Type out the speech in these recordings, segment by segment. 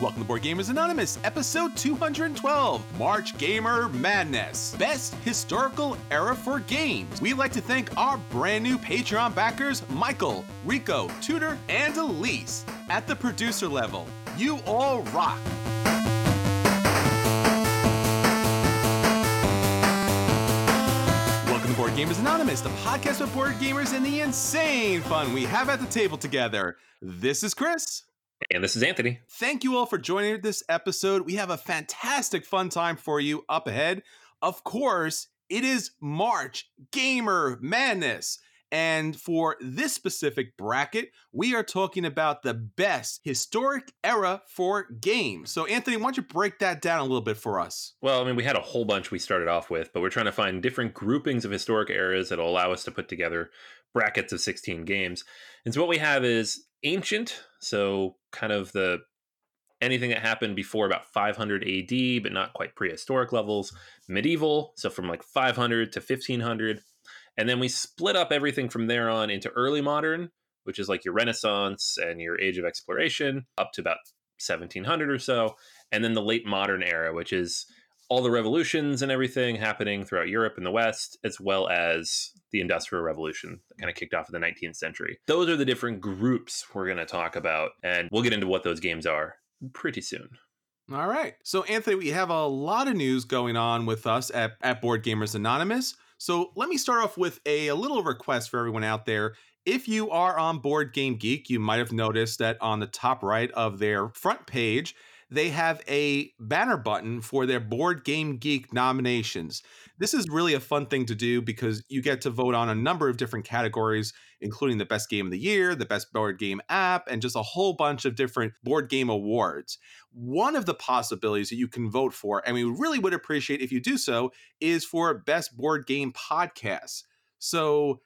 Welcome to Board Gamers Anonymous, episode 212 March Gamer Madness Best Historical Era for Games. We'd like to thank our brand new Patreon backers Michael, Rico, Tudor, and Elise. At the producer level, you all rock. Welcome to Board Gamers Anonymous, the podcast with board gamers and the insane fun we have at the table together. This is Chris. And this is Anthony. Thank you all for joining this episode. We have a fantastic fun time for you up ahead. Of course, it is March Gamer Madness. And for this specific bracket, we are talking about the best historic era for games. So, Anthony, why don't you break that down a little bit for us? Well, I mean, we had a whole bunch we started off with, but we're trying to find different groupings of historic eras that'll allow us to put together brackets of 16 games. And so, what we have is ancient, so kind of the anything that happened before about 500 AD, but not quite prehistoric levels, medieval, so from like 500 to 1500 and then we split up everything from there on into early modern, which is like your Renaissance and your Age of Exploration, up to about 1700 or so. And then the late modern era, which is all the revolutions and everything happening throughout Europe and the West, as well as the Industrial Revolution that kind of kicked off in the 19th century. Those are the different groups we're going to talk about, and we'll get into what those games are pretty soon. All right. So, Anthony, we have a lot of news going on with us at, at Board Gamers Anonymous. So let me start off with a, a little request for everyone out there. If you are on Board Game Geek, you might have noticed that on the top right of their front page, they have a banner button for their Board Game Geek nominations. This is really a fun thing to do because you get to vote on a number of different categories, including the best game of the year, the best board game app, and just a whole bunch of different board game awards. One of the possibilities that you can vote for, and we really would appreciate if you do so, is for best board game podcast. So,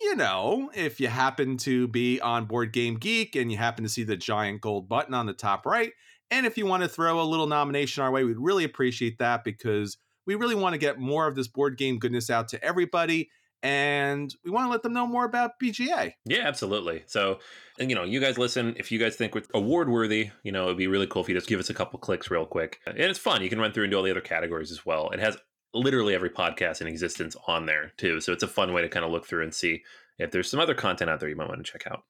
you know, if you happen to be on Board Game Geek and you happen to see the giant gold button on the top right, and if you want to throw a little nomination our way, we'd really appreciate that because we really want to get more of this board game goodness out to everybody and we want to let them know more about BGA. Yeah, absolutely. So, and you know, you guys listen. If you guys think we're award worthy, you know, it'd be really cool if you just give us a couple clicks real quick. And it's fun. You can run through and do all the other categories as well. It has literally every podcast in existence on there too. So it's a fun way to kind of look through and see if there's some other content out there you might want to check out.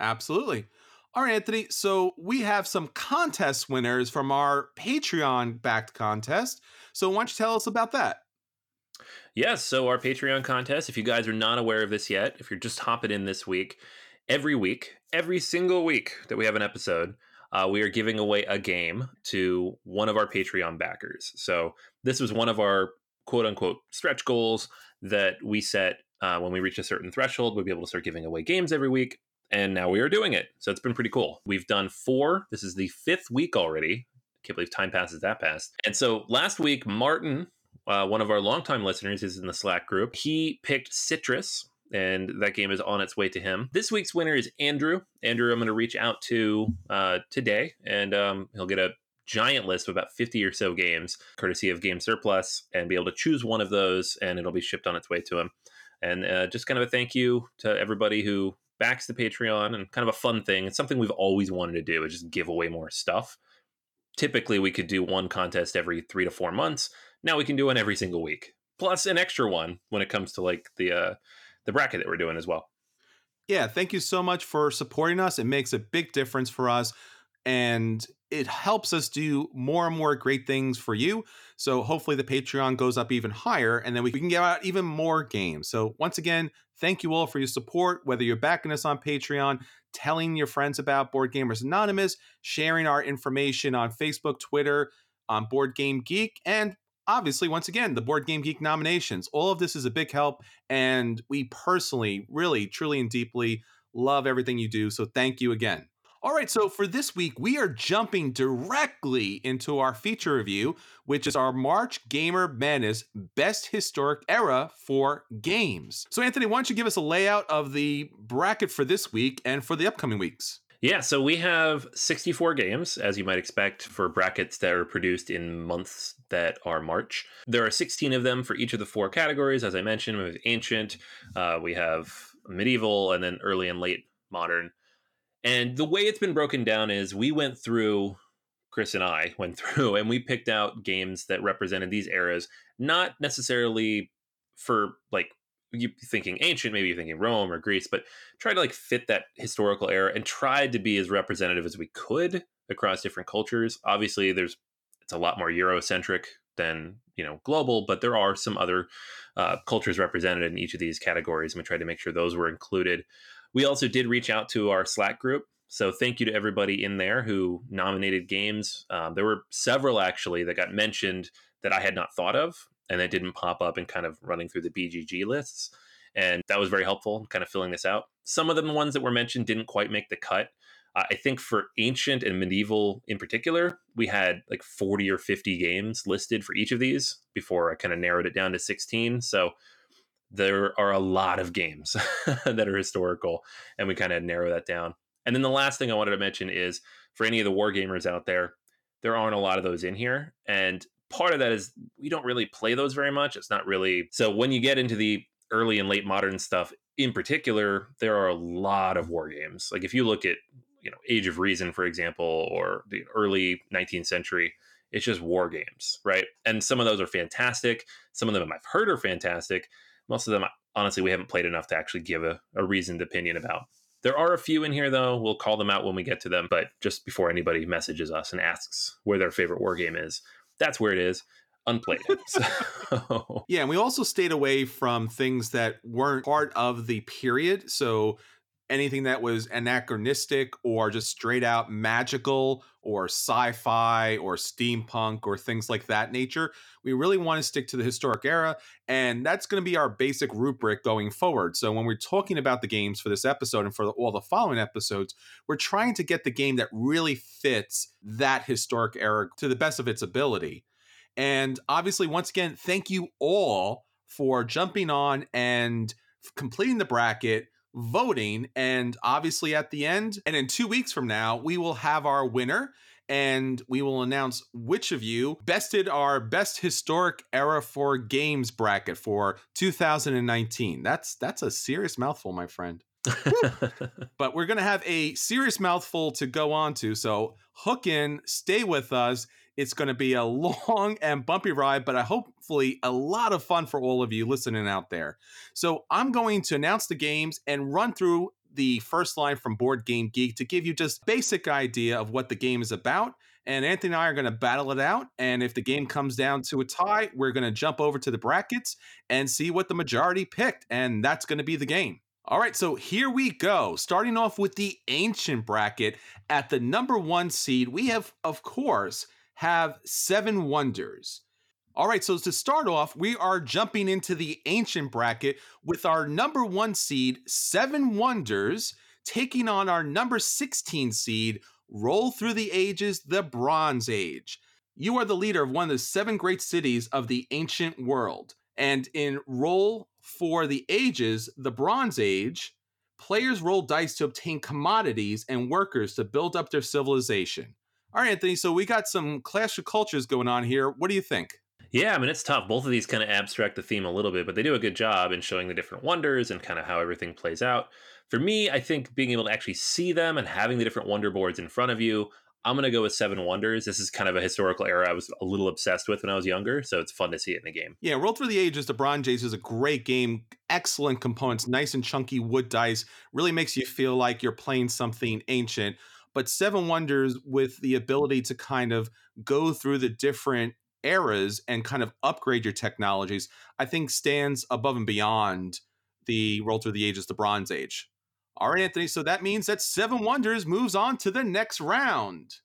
Absolutely. All right, Anthony. So we have some contest winners from our Patreon backed contest. So why don't you tell us about that? Yes. So our Patreon contest, if you guys are not aware of this yet, if you're just hopping in this week, every week, every single week that we have an episode, uh, we are giving away a game to one of our Patreon backers. So this was one of our quote unquote stretch goals that we set uh, when we reach a certain threshold. We'd be able to start giving away games every week. And now we are doing it. So it's been pretty cool. We've done four. This is the fifth week already. I Can't believe time passes that fast. And so last week, Martin uh, one of our longtime listeners is in the Slack group. He picked Citrus, and that game is on its way to him. This week's winner is Andrew. Andrew, I'm going to reach out to uh, today, and um, he'll get a giant list of about 50 or so games, courtesy of Game Surplus, and be able to choose one of those, and it'll be shipped on its way to him. And uh, just kind of a thank you to everybody who backs the Patreon, and kind of a fun thing. It's something we've always wanted to do, is just give away more stuff. Typically, we could do one contest every three to four months now we can do one every single week, plus an extra one when it comes to like the uh, the bracket that we're doing as well. Yeah, thank you so much for supporting us. It makes a big difference for us and it helps us do more and more great things for you. So hopefully the Patreon goes up even higher and then we can get out even more games. So once again, thank you all for your support, whether you're backing us on Patreon, telling your friends about Board Gamers Anonymous, sharing our information on Facebook, Twitter, on Board Game Geek, and obviously, once again, the Board Game Geek nominations. All of this is a big help. And we personally, really, truly, and deeply love everything you do. So thank you again. All right, so for this week, we are jumping directly into our feature review, which is our March Gamer Madness Best Historic Era for Games. So, Anthony, why don't you give us a layout of the bracket for this week and for the upcoming weeks? Yeah, so we have 64 games, as you might expect, for brackets that are produced in months that are March. There are 16 of them for each of the four categories. As I mentioned, we have ancient, uh, we have medieval, and then early and late modern. And the way it's been broken down is we went through Chris and I went through and we picked out games that represented these eras, not necessarily for like you thinking ancient, maybe you're thinking Rome or Greece, but try to like fit that historical era and tried to be as representative as we could across different cultures. Obviously, there's it's a lot more Eurocentric than you know global, but there are some other uh, cultures represented in each of these categories, and we tried to make sure those were included. We also did reach out to our Slack group. So thank you to everybody in there who nominated games. Um, there were several actually that got mentioned that I had not thought of and that didn't pop up and kind of running through the BGG lists. And that was very helpful, kind of filling this out. Some of the ones that were mentioned didn't quite make the cut. Uh, I think for ancient and medieval in particular, we had like 40 or 50 games listed for each of these before I kind of narrowed it down to 16. So there are a lot of games that are historical, and we kind of narrow that down. And then the last thing I wanted to mention is for any of the war gamers out there, there aren't a lot of those in here. And part of that is we don't really play those very much. It's not really so when you get into the early and late modern stuff in particular, there are a lot of war games. Like if you look at, you know, Age of Reason, for example, or the early 19th century, it's just war games, right? And some of those are fantastic. Some of them I've heard are fantastic. Most of them, honestly, we haven't played enough to actually give a, a reasoned opinion about. There are a few in here, though. We'll call them out when we get to them. But just before anybody messages us and asks where their favorite war game is, that's where it is unplayed. So. Yeah, and we also stayed away from things that weren't part of the period. So anything that was anachronistic or just straight out magical or sci-fi or steampunk or things like that nature. We really want to stick to the historic era and that's going to be our basic rubric going forward. So when we're talking about the games for this episode and for all the following episodes, we're trying to get the game that really fits that historic era to the best of its ability. And obviously once again, thank you all for jumping on and completing the bracket voting. And obviously, at the end, and in two weeks from now, we will have our winner and we will announce which of you bested our best historic era for games bracket for 2019. That's that's a serious mouthful, my friend. But we're going to have a serious mouthful to go on to. So hook in, stay with us. It's going to be a long and bumpy ride, but hopefully a lot of fun for all of you listening out there. So I'm going to announce the games and run through the first line from Board Game Geek to give you just basic idea of what the game is about. And Anthony and I are going to battle it out. And if the game comes down to a tie, we're going to jump over to the brackets and see what the majority picked. And that's going to be the game. All right, so here we go. Starting off with the ancient bracket at the number one seed, we have, of course, have seven wonders. All right, so to start off, we are jumping into the ancient bracket with our number one seed, Seven Wonders, taking on our number 16 seed, Roll Through the Ages, the Bronze Age. You are the leader of one of the seven great cities of the ancient world. And in Roll for the Ages, the Bronze Age, players roll dice to obtain commodities and workers to build up their civilization. All right, Anthony. So we got some clash of cultures going on here. What do you think? Yeah, I mean it's tough. Both of these kind of abstract the theme a little bit, but they do a good job in showing the different wonders and kind of how everything plays out. For me, I think being able to actually see them and having the different wonder boards in front of you, I'm going to go with Seven Wonders. This is kind of a historical era I was a little obsessed with when I was younger, so it's fun to see it in a game. Yeah, Roll Through the Ages, the Bronze Age is a great game. Excellent components, nice and chunky wood dice. Really makes you feel like you're playing something ancient but Seven Wonders with the ability to kind of go through the different eras and kind of upgrade your technologies, I think stands above and beyond the Roll Through the Ages, the Bronze Age. All right, Anthony. So that means that Seven Wonders moves on to the next round.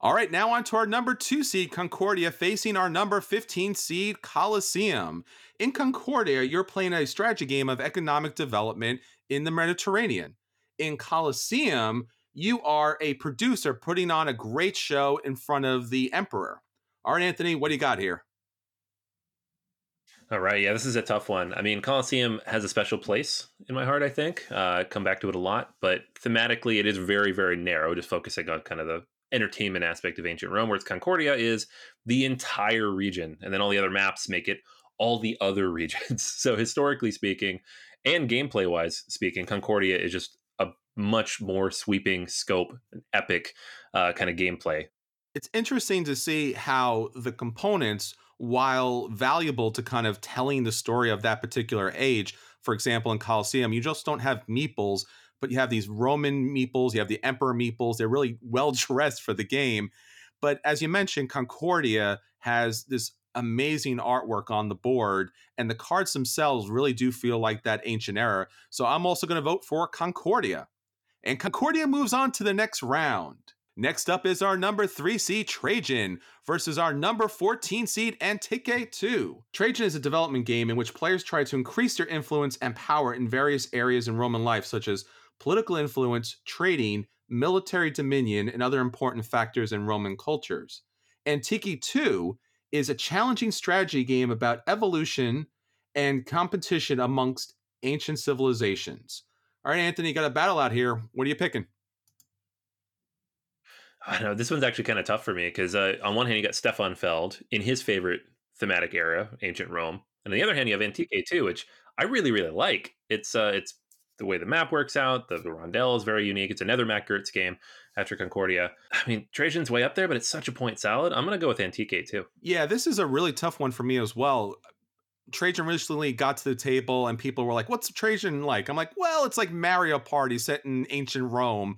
All right, now on to our number two seed, Concordia, facing our number 15 seed, Colosseum. In Concordia, you're playing a strategy game of economic development in the Mediterranean. In Colosseum, you are a producer putting on a great show in front of the emperor. All right, Anthony, what do you got here? All right, yeah, this is a tough one. I mean, Colosseum has a special place in my heart. I think uh, come back to it a lot, but thematically, it is very, very narrow, just focusing on kind of the entertainment aspect of ancient Rome. Whereas Concordia is the entire region, and then all the other maps make it all the other regions. so historically speaking, and gameplay wise speaking, Concordia is just a much more sweeping scope, epic uh, kind of gameplay. It's interesting to see how the components, while valuable to kind of telling the story of that particular age, for example, in Colosseum, you just don't have meeples, but you have these Roman meeples, you have the Emperor meeples. They're really well dressed for the game. But as you mentioned, Concordia has this amazing artwork on the board, and the cards themselves really do feel like that ancient era. So I'm also going to vote for Concordia. And Concordia moves on to the next round. Next up is our number 3 seed Trajan versus our number 14 seed Antike 2. Trajan is a development game in which players try to increase their influence and power in various areas in Roman life, such as political influence, trading, military dominion, and other important factors in Roman cultures. Antike 2 is a challenging strategy game about evolution and competition amongst ancient civilizations. All right, Anthony, got a battle out here. What are you picking? I know this one's actually kind of tough for me because uh, on one hand you got Stefan Feld in his favorite thematic era, ancient Rome, and on the other hand you have Antike 2, which I really really like. It's uh, it's the way the map works out. The, the rondel is very unique. It's another Mac Gerdts game after Concordia. I mean, Trajan's way up there, but it's such a point salad. I'm going to go with Antike 2. Yeah, this is a really tough one for me as well. Trajan recently got to the table and people were like, What's Trajan like? I'm like, Well, it's like Mario Party set in ancient Rome.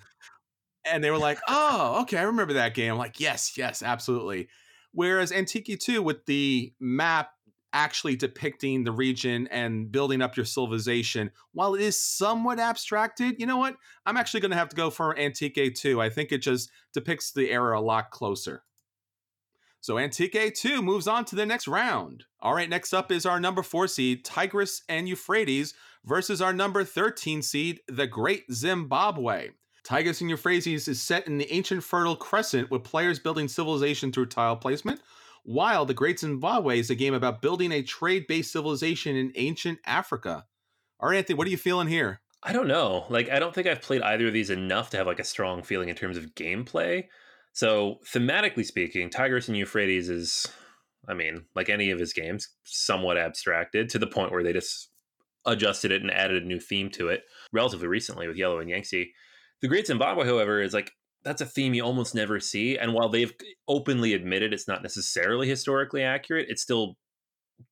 And they were like, Oh, okay, I remember that game. I'm like, Yes, yes, absolutely. Whereas Antike 2, with the map actually depicting the region and building up your civilization. While it is somewhat abstracted, you know what? I'm actually going to have to go for Antike 2. I think it just depicts the era a lot closer. So Antike 2 moves on to the next round. All right, next up is our number 4 seed, Tigris and Euphrates, versus our number 13 seed, the Great Zimbabwe. Tigris and Euphrates is set in the ancient Fertile Crescent with players building civilization through tile placement, while The Great Zimbabwe is a game about building a trade based civilization in ancient Africa. All right, Anthony, what are you feeling here? I don't know. Like, I don't think I've played either of these enough to have like a strong feeling in terms of gameplay. So, thematically speaking, Tigris and Euphrates is, I mean, like any of his games, somewhat abstracted to the point where they just adjusted it and added a new theme to it relatively recently with Yellow and Yangtze. The Great Zimbabwe, however, is like that's a theme you almost never see. And while they've openly admitted it's not necessarily historically accurate, it still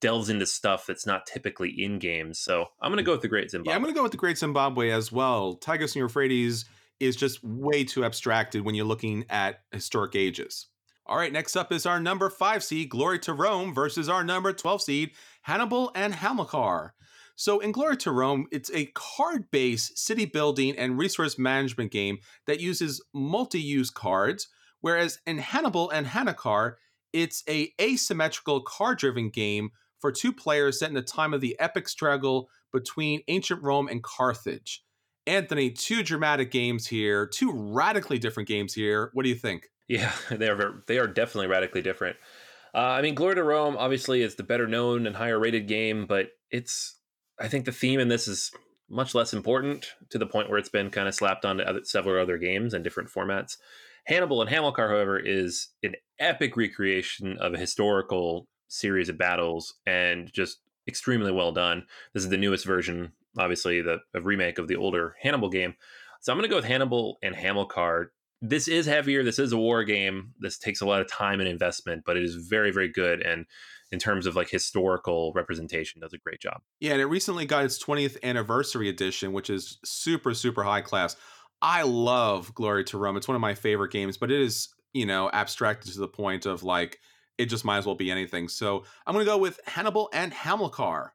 delves into stuff that's not typically in games. So I'm going to go with the Great Zimbabwe. Yeah, I'm going to go with the Great Zimbabwe as well. Tigris and Euphrates is just way too abstracted when you're looking at historic ages. All right, next up is our number five seed, Glory to Rome, versus our number 12 seed, Hannibal and Hamilcar. So, in Glory to Rome, it's a card based city building and resource management game that uses multi use cards, whereas in Hannibal and Hamilcar, it's a asymmetrical card driven game for two players set in the time of the epic struggle between ancient Rome and Carthage. Anthony, two dramatic games here, two radically different games here. What do you think? Yeah, they are they are definitely radically different. Uh, I mean, Glory to Rome obviously is the better known and higher rated game, but it's I think the theme in this is much less important to the point where it's been kind of slapped onto other, several other games and different formats. Hannibal and Hamilcar, however, is an epic recreation of a historical series of battles and just extremely well done. This is the newest version, obviously, the remake of the older Hannibal game. So I'm going to go with Hannibal and Hamilcar. This is heavier. This is a war game. This takes a lot of time and investment, but it is very, very good. And in terms of like historical representation does a great job. Yeah, and it recently got its 20th anniversary edition, which is super, super high class. I love Glory to Rome. It's one of my favorite games, but it is, you know, abstracted to the point of like it just might as well be anything. So I'm gonna go with Hannibal and Hamilcar.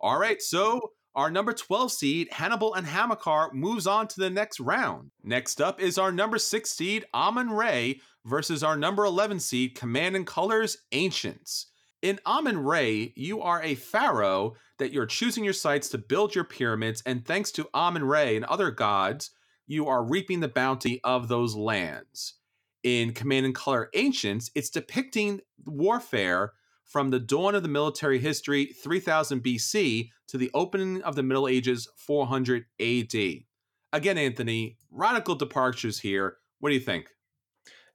All right, so our number 12 seed, Hannibal and Hamilcar, moves on to the next round. Next up is our number 6 seed, Amun-Re, versus our number 11 seed, Command and Colors Ancients. In Amun-Re, you are a pharaoh that you're choosing your sites to build your pyramids, and thanks to Amun-Re and other gods, you are reaping the bounty of those lands. In Command and Color Ancients, it's depicting warfare from the dawn of the military history 3000 BC to the opening of the Middle Ages 400 AD. Again, Anthony, radical departures here. What do you think?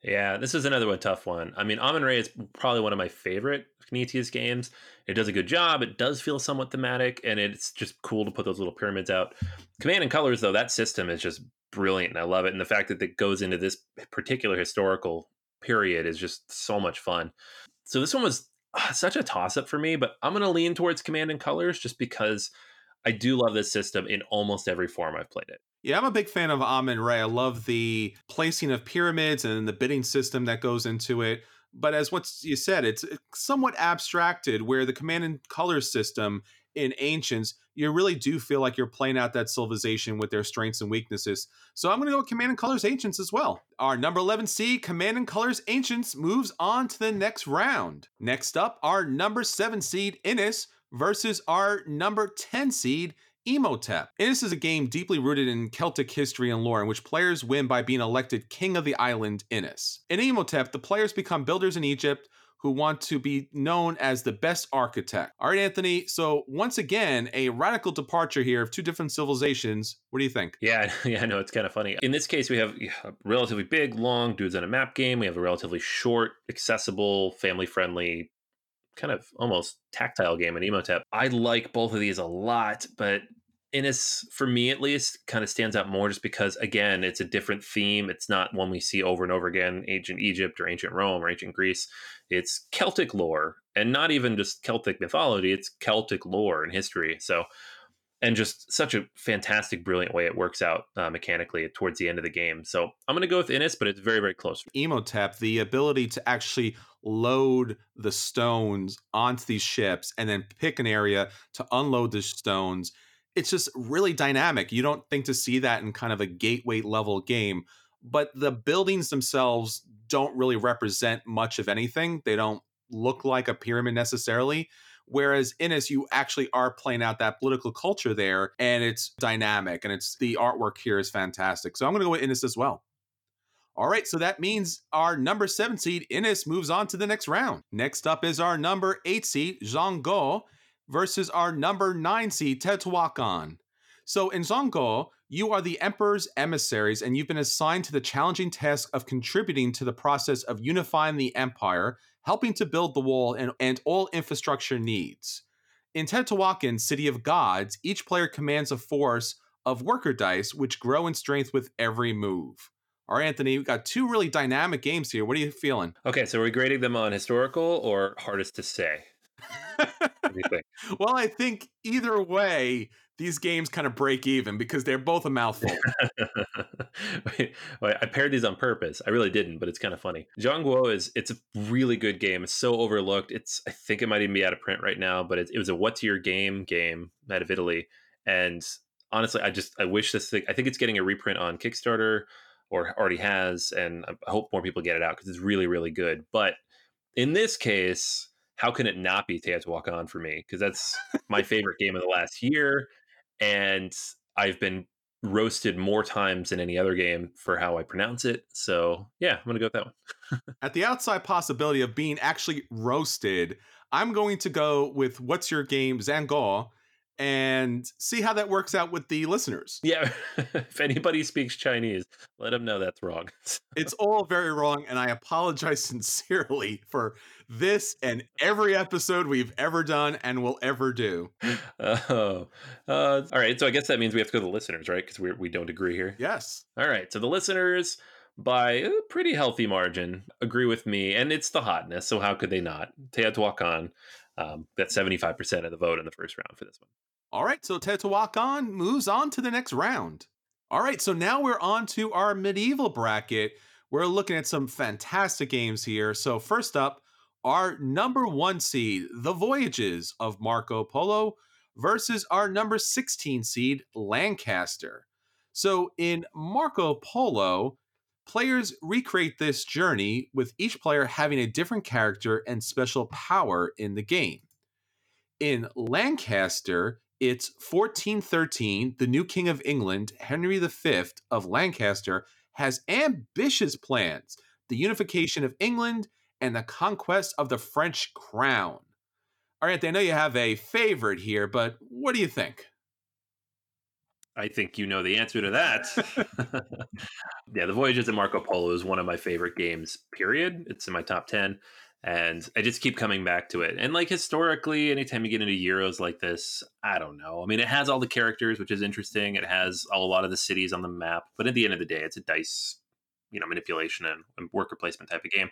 Yeah, this is another one tough one. I mean, Amun-Re is probably one of my favorite Knizia games. It does a good job. It does feel somewhat thematic, and it's just cool to put those little pyramids out. Command and Colors, though, that system is just brilliant, and I love it. And the fact that it goes into this particular historical period is just so much fun. So this one was uh, such a toss up for me, but I'm going to lean towards Command and Colors just because I do love this system in almost every form I've played it. Yeah, I'm a big fan of Amun-Re. I love the placing of pyramids and the bidding system that goes into it. But as what you said, it's uh, somewhat abstracted where the command and color system in Ancients, you really do feel like you're playing out that civilization with their strengths and weaknesses. So I'm going to go with Command and Colors Ancients as well. Our number 11 seed, Command and Colors Ancients, moves on to the next round. Next up, our number 7 seed, Inis, versus our number 10 seed, Imhotep. this is a game deeply rooted in Celtic history and lore in which players win by being elected king of the island Inis. In Imhotep, the players become builders in Egypt who want to be known as the best architect. All right, Anthony. So once again, a radical departure here of two different civilizations. What do you think? Yeah, yeah, I know it's kind of funny. In this case, we have a relatively big, long dudes on a map game. We have a relatively short, accessible, family-friendly kind of almost tactile game in Imhotep. I like both of these a lot, but Inis, for me at least, kind of stands out more just because, again, it's a different theme. It's not one we see over and over again, ancient Egypt or ancient Rome or ancient Greece. It's Celtic lore and not even just Celtic mythology, it's Celtic lore and history. So, and just such a fantastic, brilliant way it works out uh, mechanically towards the end of the game. So I'm going to go with Inis, but it's very, very close. Imhotep, the ability to actually load the stones onto these ships and then pick an area to unload the stones it's just really dynamic. You don't think to see that in kind of a gateway level game, but the buildings themselves don't really represent much of anything. They don't look like a pyramid necessarily. Whereas Inis, you actually are playing out that political culture there, and it's dynamic, and it's the artwork here is fantastic. So I'm going to go with Inis as well. All right, so that means our number seven seed Innis moves on to the next round. Next up is our number eight seed Zhanguo versus our number nine seed Teotihuacan. So in Zhanguo, you are the Emperor's emissaries, and you've been assigned to the challenging task of contributing to the process of unifying the empire, helping to build the wall and, and all infrastructure needs. In Teotihuacan, City of Gods, each player commands a force of worker dice, which grow in strength with every move. All right, Anthony, we've got two really dynamic games here. What are you feeling? Okay, so we're grading them on historical or hardest to say? well, I think either way, these games kind of break even because they're both a mouthful. I paired these on purpose. I really didn't, but it's kind of funny. Zhanguo is it's a really good game. It's so overlooked. It's I think it might even be out of print right now, but it, it was a what's your game game out of Italy. And honestly, I just I wish this thing. I think it's getting a reprint on Kickstarter or already has, and I hope more people get it out because it's really really good. But in this case how can it not be Teotihuacan for me? Because that's my favorite game of the last year, and I've been roasted more times than any other game for how I pronounce it. So yeah, I'm gonna go with that one. At the outside possibility of being actually roasted, I'm going to go with what's your game, Zhanguo, and see how that works out with the listeners. Yeah, if anybody speaks Chinese, let them know that's wrong. it's all very wrong, and I apologize sincerely for this and every episode we've ever done and will ever do. Oh, uh, all right. So I guess that means we have to go to the listeners, right? Because we we don't agree here. Yes. All right. So the listeners, by a pretty healthy margin, agree with me, and it's the hotness. So how could they not? Teotihuacan um, got seventy five percent of the vote in the first round for this one. All right. So Teotihuacan moves on to the next round. All right. So now we're on to our medieval bracket. We're looking at some fantastic games here. So first up, our number one seed, The Voyages of Marco Polo, versus our number 16 seed, Lancaster. So in Marco Polo, players recreate this journey with each player having a different character and special power in the game. In Lancaster, it's 1413, the new King of England, Henry V of Lancaster, has ambitious plans the unification of England and the conquest of the French crown. All right, I know you have a favorite here, but what do you think? I think you know the answer to that. yeah, The Voyages of Marco Polo is one of my favorite games, period. It's in my top 10. And I just keep coming back to it. And like historically, anytime you get into Euros like this, I don't know. I mean, it has all the characters, which is interesting. It has a lot of the cities on the map. But at the end of the day, it's a dice you know manipulation and, worker placement type of game.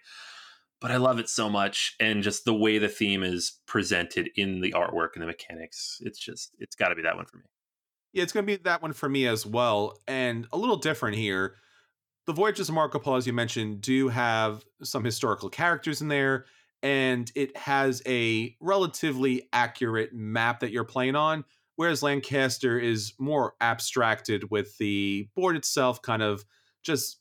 But I love it so much, and just the way the theme is presented in the artwork and the mechanics. It's just it's got to be that one for me. Yeah, it's going to be that one for me as well, and a little different here. The Voyages of Marco Polo, as you mentioned, do have some historical characters in there, and it has a relatively accurate map that you're playing on whereas Lancaster is more abstracted with the board itself kind of just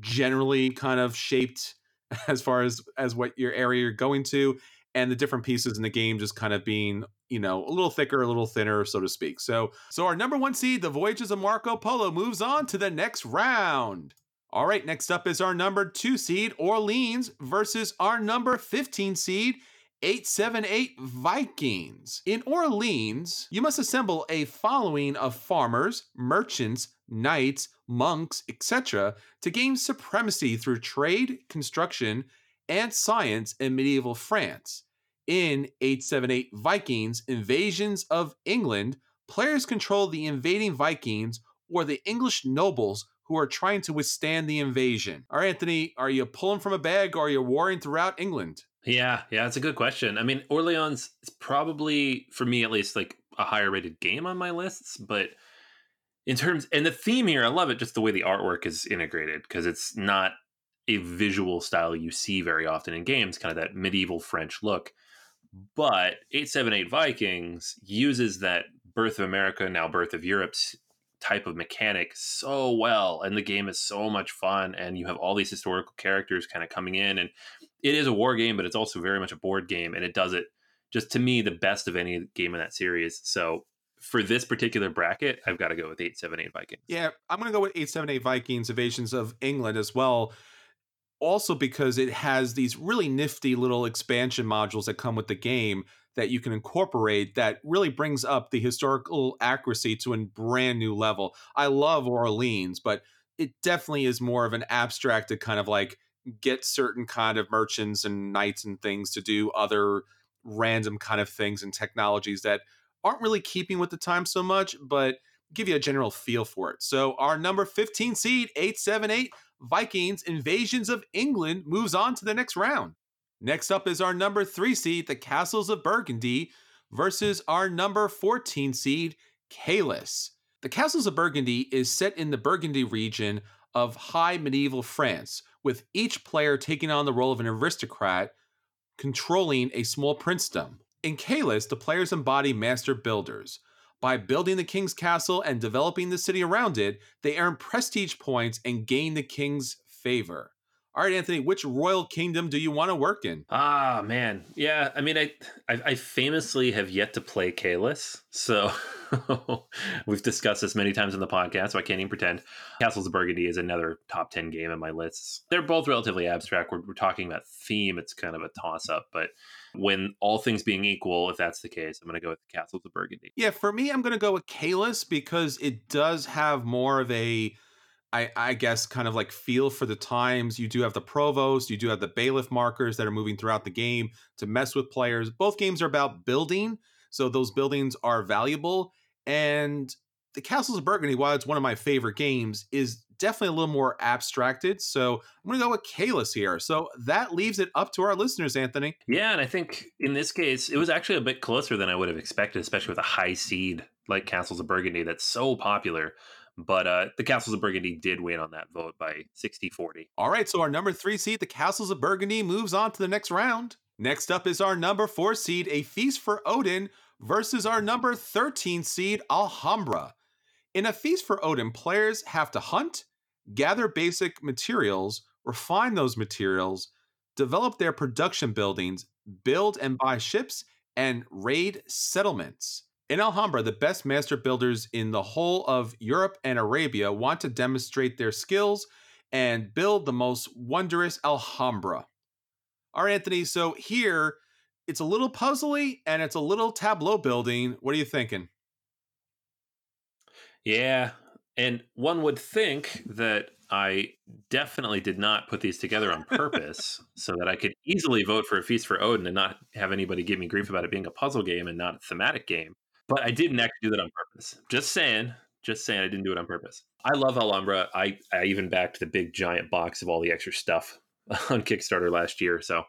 generally kind of shaped as far as as what your area you're going to and the different pieces in the game just kind of being you know a little thicker a little thinner so to speak so so our number one seed the voyages of marco polo moves on to the next round all right next up is our number two seed orleans versus our number 15 seed 878 Vikings. In Orleans, you must assemble a following of farmers, merchants, knights, monks, etc., to gain supremacy through trade, construction, and science in medieval France. In 878 Vikings Invasions of England, players control the invading Vikings or the English nobles who are trying to withstand the invasion. All right, Anthony, are you pulling from a bag or are you warring throughout England? Yeah, yeah, it's a good question. I mean, Orleans is probably, for me at least, like a higher rated game on my lists, but in terms and the theme here, I love it just the way the artwork is integrated because it's not a visual style you see very often in games, kind of that medieval French look. But 878 Vikings uses that Birth of America, now Birth of Europe's type of mechanic so well. And the game is so much fun. And you have all these historical characters kind of coming in. And it is a war game, but it's also very much a board game, and it does it just to me the best of any game in that series. So for this particular bracket, I've got to go with eight seven eight Vikings. Yeah, I'm going to go with eight seven eight Vikings Invasions of England as well. Also because it has these really nifty little expansion modules that come with the game that you can incorporate that really brings up the historical accuracy to a brand new level. I love Orleans, but it definitely is more of an abstracted kind of like get certain kind of merchants and knights and things to do other random kind of things and technologies that aren't really keeping with the time so much, but give you a general feel for it. So our number 15 seed, 878 Vikings Invasions of England moves on to the next round. Next up is our number 3 seed, the Castles of Burgundy versus our number 14 seed, Caylus. The Castles of Burgundy is set in the Burgundy region of high medieval France, with each player taking on the role of an aristocrat controlling a small princedom. In Caylus, the players embody master builders. By building the king's castle and developing the city around it, they earn prestige points and gain the king's favor. All right, Anthony, which royal kingdom do you want to work in? Ah, man. Yeah, I mean, I I, I famously have yet to play Caylus, so we've discussed this many times in the podcast, so I can't even pretend. Castles of Burgundy is another top 10 game in my lists. They're both relatively abstract. We're, we're talking about theme, it's kind of a toss up, but when all things being equal, if that's the case, I'm going to go with the Castles of Burgundy. Yeah, for me, I'm going to go with Caylus because it does have more of a I, I, guess kind of like feel for the times. You do have the provost, you do have the bailiff markers that are moving throughout the game to mess with players. Both games are about building, so those buildings are valuable. And the Castles of Burgundy, while it's one of my favorite games, is definitely a little more abstracted. So I'm going to go with Caylus here. So that leaves it up to our listeners, Anthony. Yeah, and I think in this case, it was actually a bit closer than I would have expected, especially with a high seed like Castles of Burgundy that's so popular. But uh, the Castles of Burgundy did win on that vote by 60 40. All right, so our number three seed, the Castles of Burgundy, moves on to the next round. Next up is our number four seed, A Feast for Odin, versus our number 13 seed, Alhambra. In A Feast for Odin, players have to hunt, gather basic materials, refine those materials, develop their production buildings, build and buy ships, and raid settlements. In Alhambra, the best master builders in the whole of Europe and Arabia want to demonstrate their skills and build the most wondrous Alhambra. All right, Anthony, so here it's a little puzzly and it's a little tableau building. What are you thinking? Yeah, and one would think that I definitely did not put these together on purpose so that I could easily vote for a Feast for Odin and not have anybody give me grief about it being a puzzle game and not a thematic game. But I didn't actually do that on purpose. Just saying, Just saying, I didn't do it on purpose. I love Alhambra. I, I even backed the big giant box of all the extra stuff on Kickstarter last year. So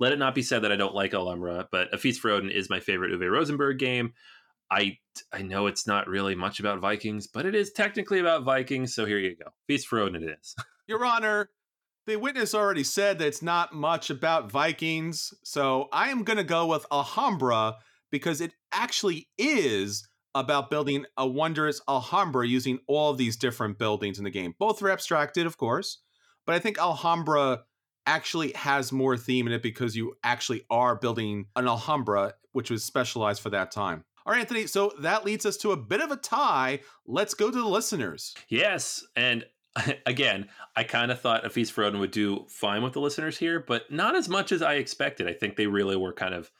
let it not be said that I don't like Alhambra, but A Feast for Odin is my favorite Uwe Rosenberg game. I I know it's not really much about Vikings, but it is technically about Vikings. So here you go. Feast for Odin it is. Your Honor, the witness already said that it's not much about Vikings. So I am going to go with Alhambra because it actually is about building a wondrous Alhambra using all of these different buildings in the game. Both are abstracted, of course, but I think Alhambra actually has more theme in it because you actually are building an Alhambra, which was specialized for that time. All right, Anthony. So that leads us to a bit of a tie. Let's go to the listeners. Yes. And again, I kind of thought A Feast for Odin would do fine with the listeners here, but not as much as I expected. I think they really were kind of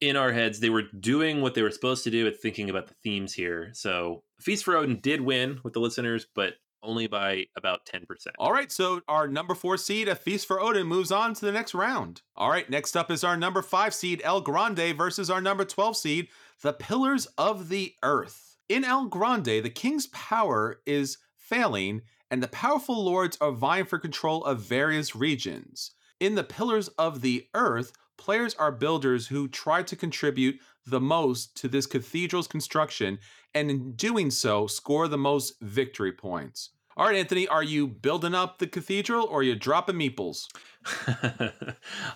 in our heads. They were doing what they were supposed to do at thinking about the themes here. So Feast for Odin did win with the listeners, but only by about 10%. All right, so our number four seed, A Feast for Odin, moves on to the next round. All right, next up is our number five seed, El Grande, versus our number 12 seed, The Pillars of the Earth. In El Grande, the king's power is failing, and the powerful lords are vying for control of various regions. In The Pillars of the Earth, players are builders who try to contribute the most to this cathedral's construction, and in doing so, score the most victory points. All right, Anthony, are you building up the cathedral or are you dropping meeples?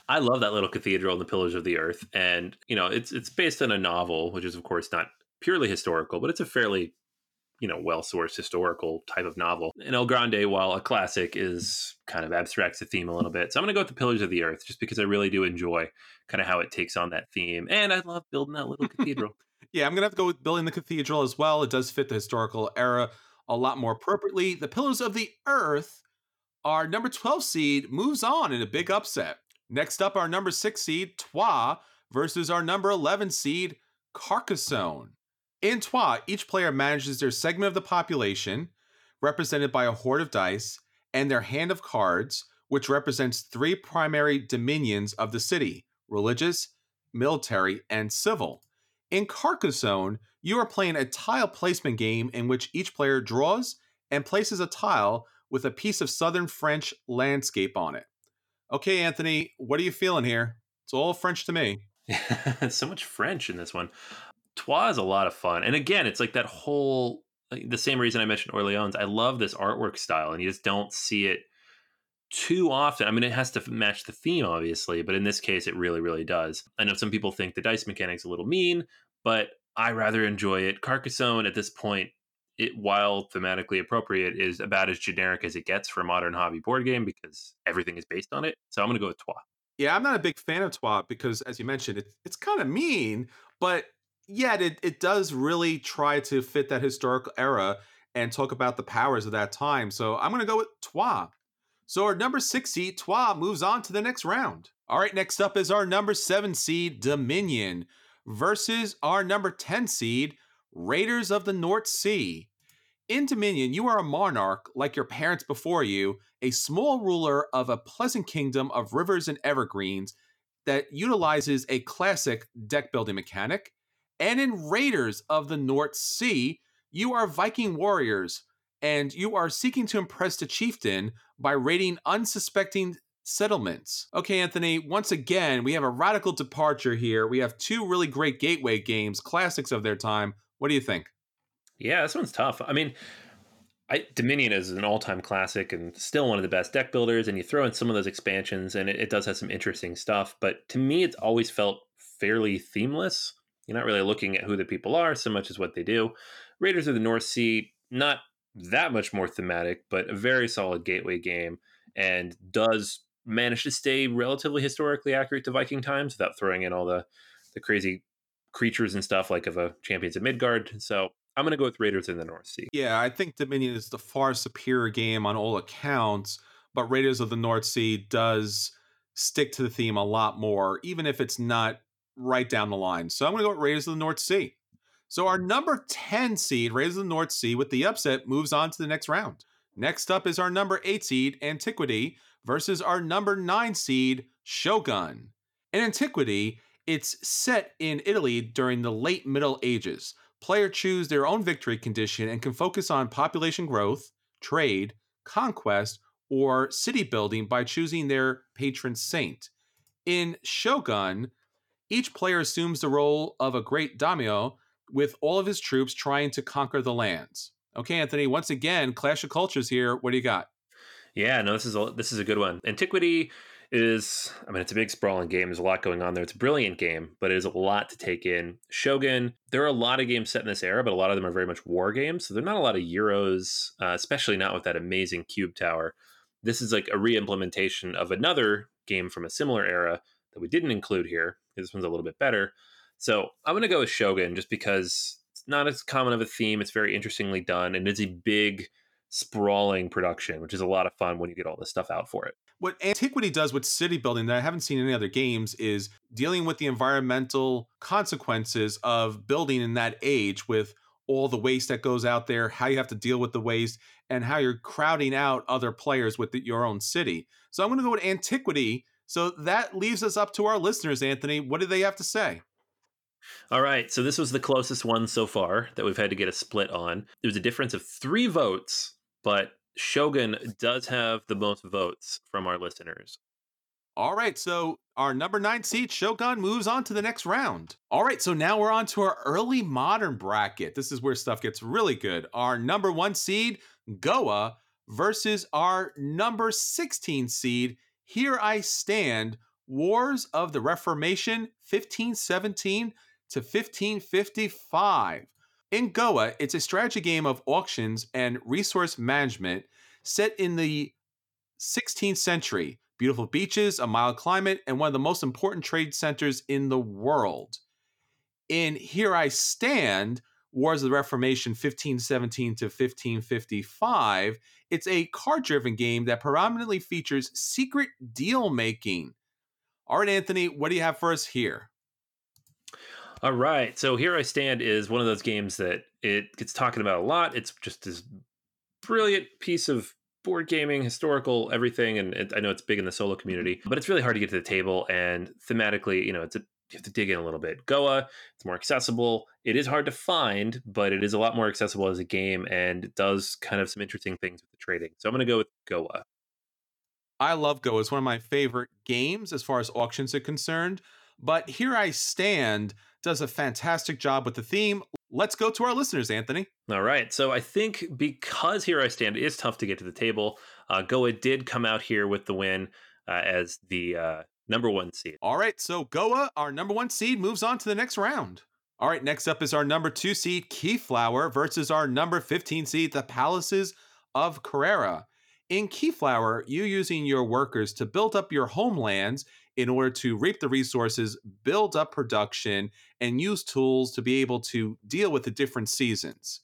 I love that little cathedral in the Pillars of the Earth, and you know it's it's based on a novel, which is of course not purely historical, but it's a fairly you know well sourced historical type of novel. And El Grande, while a classic, is kind of abstracts the theme a little bit. So I'm going to go with the Pillars of the Earth, just because I really do enjoy kind of how it takes on that theme, and I love building that little cathedral. Yeah, I'm going to have to go with building the cathedral as well. It does fit the historical era a lot more appropriately. The Pillars of the Earth, our number 12 seed, moves on in a big upset. Next up, our number 6 seed, Troyes, versus our number 11 seed, Carcassonne. In Troyes, each player manages their segment of the population, represented by a hoard of dice, and their hand of cards, which represents three primary dominions of the city religious, military, and civil. In Carcassonne, you are playing a tile placement game in which each player draws and places a tile with a piece of southern French landscape on it. Okay, Anthony, what are you feeling here? It's all French to me. so much French in this one. Troyes is a lot of fun. And again, it's like that whole like the same reason I mentioned Orleans. I love this artwork style, and you just don't see it too often. I mean, it has to match the theme, obviously, but in this case, it really, really does. I know some people think the dice mechanic's a little mean, but I rather enjoy it. Carcassonne at this point, it while thematically appropriate, is about as generic as it gets for a modern hobby board game because everything is based on it. So I'm going to go with Troyes. Yeah, I'm not a big fan of Troyes because, as you mentioned, it's it's kind of mean, but yet it it does really try to fit that historical era and talk about the powers of that time. So I'm going to go with Troyes. So our number six seed, Troyes, moves on to the next round. All right, next up is our number seven seed, Dominion, versus our number 10 seed, Raiders of the North Sea. In Dominion, you are a monarch like your parents before you, a small ruler of a pleasant kingdom of rivers and evergreens that utilizes a classic deck building mechanic. And in Raiders of the North Sea, you are Viking warriors and you are seeking to impress the chieftain by raiding unsuspecting settlements. Okay, Anthony, once again, we have a radical departure here. We have two really great gateway games, classics of their time. What do you think? Yeah, this one's tough. I mean, I, Dominion is an all-time classic and still one of the best deck builders. And you throw in some of those expansions, and it, it does have some interesting stuff. But to me, it's always felt fairly themeless. You're not really looking at who the people are so much as what they do. Raiders of the North Sea, not that much more thematic, but a very solid gateway game, and does manage to stay relatively historically accurate to Viking times without throwing in all the the crazy creatures and stuff like of a Champions of Midgard. So I'm going to go with Raiders in the North Sea. Yeah, I think Dominion is the far superior game on all accounts, but Raiders of the North Sea does stick to the theme a lot more, even if it's not right down the line. So I'm going to go with Raiders of the North Sea. So our number 10 seed, Raiders of the North Sea, with the upset, moves on to the next round. Next up is our number 8 seed, Antiquity, versus our number 9 seed, Shogun. In Antiquity, it's set in Italy during the late Middle Ages. Players choose their own victory condition and can focus on population growth, trade, conquest, or city building by choosing their patron saint. In Shogun, each player assumes the role of a great daimyo with all of his troops trying to conquer the lands. Okay, Anthony, once again, Clash of Cultures here. What do you got? Yeah, no, this is a, this is a good one. Antiquity is, I mean, it's a big sprawling game. There's a lot going on there. It's a brilliant game, but it is a lot to take in. Shogun, there are a lot of games set in this era, but a lot of them are very much war games. So they're not a lot of Euros, uh, especially not with that amazing cube tower. This is like a re implementation of another game from a similar era that we didn't include here. This one's a little bit better. So I'm going to go with Shogun just because it's not as common of a theme. It's very interestingly done, and it's a big, sprawling production, which is a lot of fun when you get all this stuff out for it. What Antiquity does with city building that I haven't seen in any other games is dealing with the environmental consequences of building in that age with all the waste that goes out there, how you have to deal with the waste, and how you're crowding out other players with the, your own city. So I'm going to go with Antiquity. So that leaves us up to our listeners, Anthony. What do they have to say? All right, so this was the closest one so far that we've had to get a split on. There was a difference of three votes, but Shogun does have the most votes from our listeners. All right, so our number nine seed, Shogun, moves on to the next round. All right, so now we're on to our early modern bracket. This is where stuff gets really good. Our number one seed, Goa, versus our number 16 seed, Here I Stand, Wars of the Reformation, 1517 to 1555. In Goa, it's a strategy game of auctions and resource management set in the 16th century. Beautiful beaches, a mild climate, and one of the most important trade centers in the world. In Here I Stand, Wars of the Reformation 1517 to 1555, it's a card driven game that predominantly features secret deal making. All right, Anthony, what do you have for us here? All right. So here I stand is one of those games that it gets talking about a lot. It's just this brilliant piece of board gaming, historical, everything, and it, I know it's big in the solo community, but it's really hard to get to the table. And thematically, you know, it's a you have to dig in a little bit. Goa, it's more accessible. It is hard to find, but it is a lot more accessible as a game, and it does kind of some interesting things with the trading. So I'm going to go with Goa. I love Goa. It's one of my favorite games as far as auctions are concerned. But here I stand does a fantastic job with the theme. Let's go to our listeners, Anthony. All right. So I think because Here I Stand is tough to get to the table, uh, Goa did come out here with the win uh, as the uh, number one seed. All right. So Goa, our number one seed, moves on to the next round. All right. Next up is our number two seed, Keyflower, versus our number 15 seed, the Palaces of Carrara. In Keyflower, you using your workers to build up your homelands in order to reap the resources, build up production, and use tools to be able to deal with the different seasons.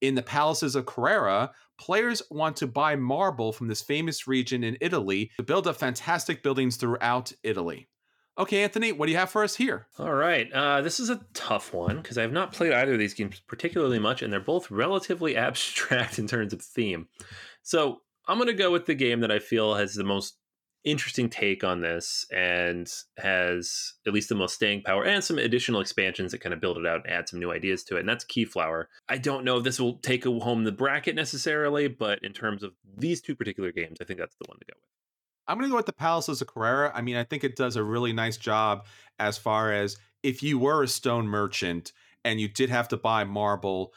In the palaces of Carrara, players want to buy marble from this famous region in Italy to build up fantastic buildings throughout Italy. Okay, Anthony, what do you have for us here? All right. Uh, this is a tough one because I have not played either of these games particularly much, and they're both relatively abstract in terms of theme. So I'm going to go with the game that I feel has the most interesting take on this and has at least the most staying power and some additional expansions that kind of build it out and add some new ideas to it. And that's Keyflower. I don't know if this will take home the bracket necessarily, but in terms of these two particular games, I think that's the one to go with. I'm going to go with the Palaces of Carrara. I mean, I think it does a really nice job as far as if you were a stone merchant and you did have to buy marble,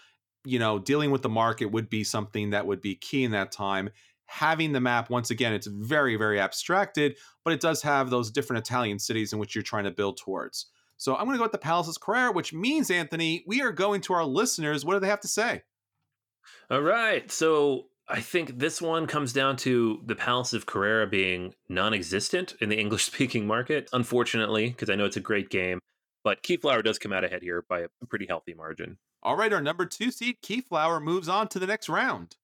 you know, dealing with the market would be something that would be key in that time having the map once again it's very very abstracted but it does have those different italian cities in which you're trying to build towards. So i'm going to go with the palaces carrara which means anthony we are going to our listeners what do they have to say? All right so i think this one comes down to the palace of carrara being non-existent in the english speaking market unfortunately because i know it's a great game but keyflower does come out ahead here by a pretty healthy margin. All right our number two seed keyflower moves on to the next round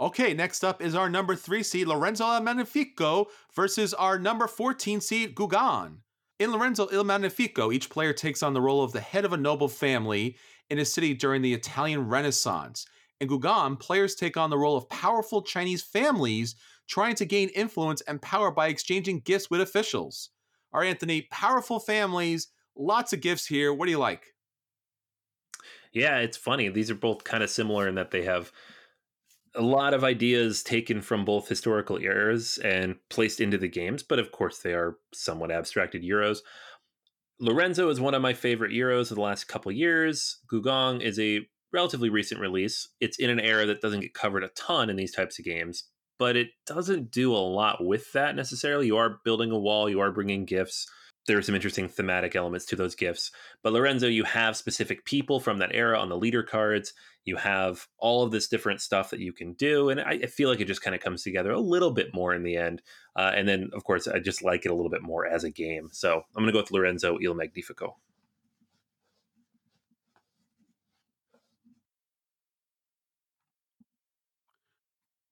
Okay, next up is our number three seed Lorenzo Il Magnifico versus our number 14 seed Gugong. In Lorenzo Il Magnifico, each player takes on the role of the head of a noble family in a city during the Italian Renaissance. In Gugong, players take on the role of powerful Chinese families trying to gain influence and power by exchanging gifts with officials. All right, Anthony, powerful families, lots of gifts here. What do you like? Yeah, it's funny. These are both kind of similar in that they have a lot of ideas taken from both historical eras and placed into the games, but of course they are somewhat abstracted Euros. Lorenzo is one of my favorite Euros of the last couple years. Gugong is a relatively recent release. It's in an era that doesn't get covered a ton in these types of games, but it doesn't do a lot with that necessarily. You are building a wall, you are bringing gifts. There are some interesting thematic elements to those gifts. But Lorenzo, you have specific people from that era on the leader cards. You have all of this different stuff that you can do. And I, feel like it just kind of comes together a little bit more in the end. Uh, and then, of course, I just like it a little bit more as a game. So I'm going to go with Lorenzo Il Magnifico.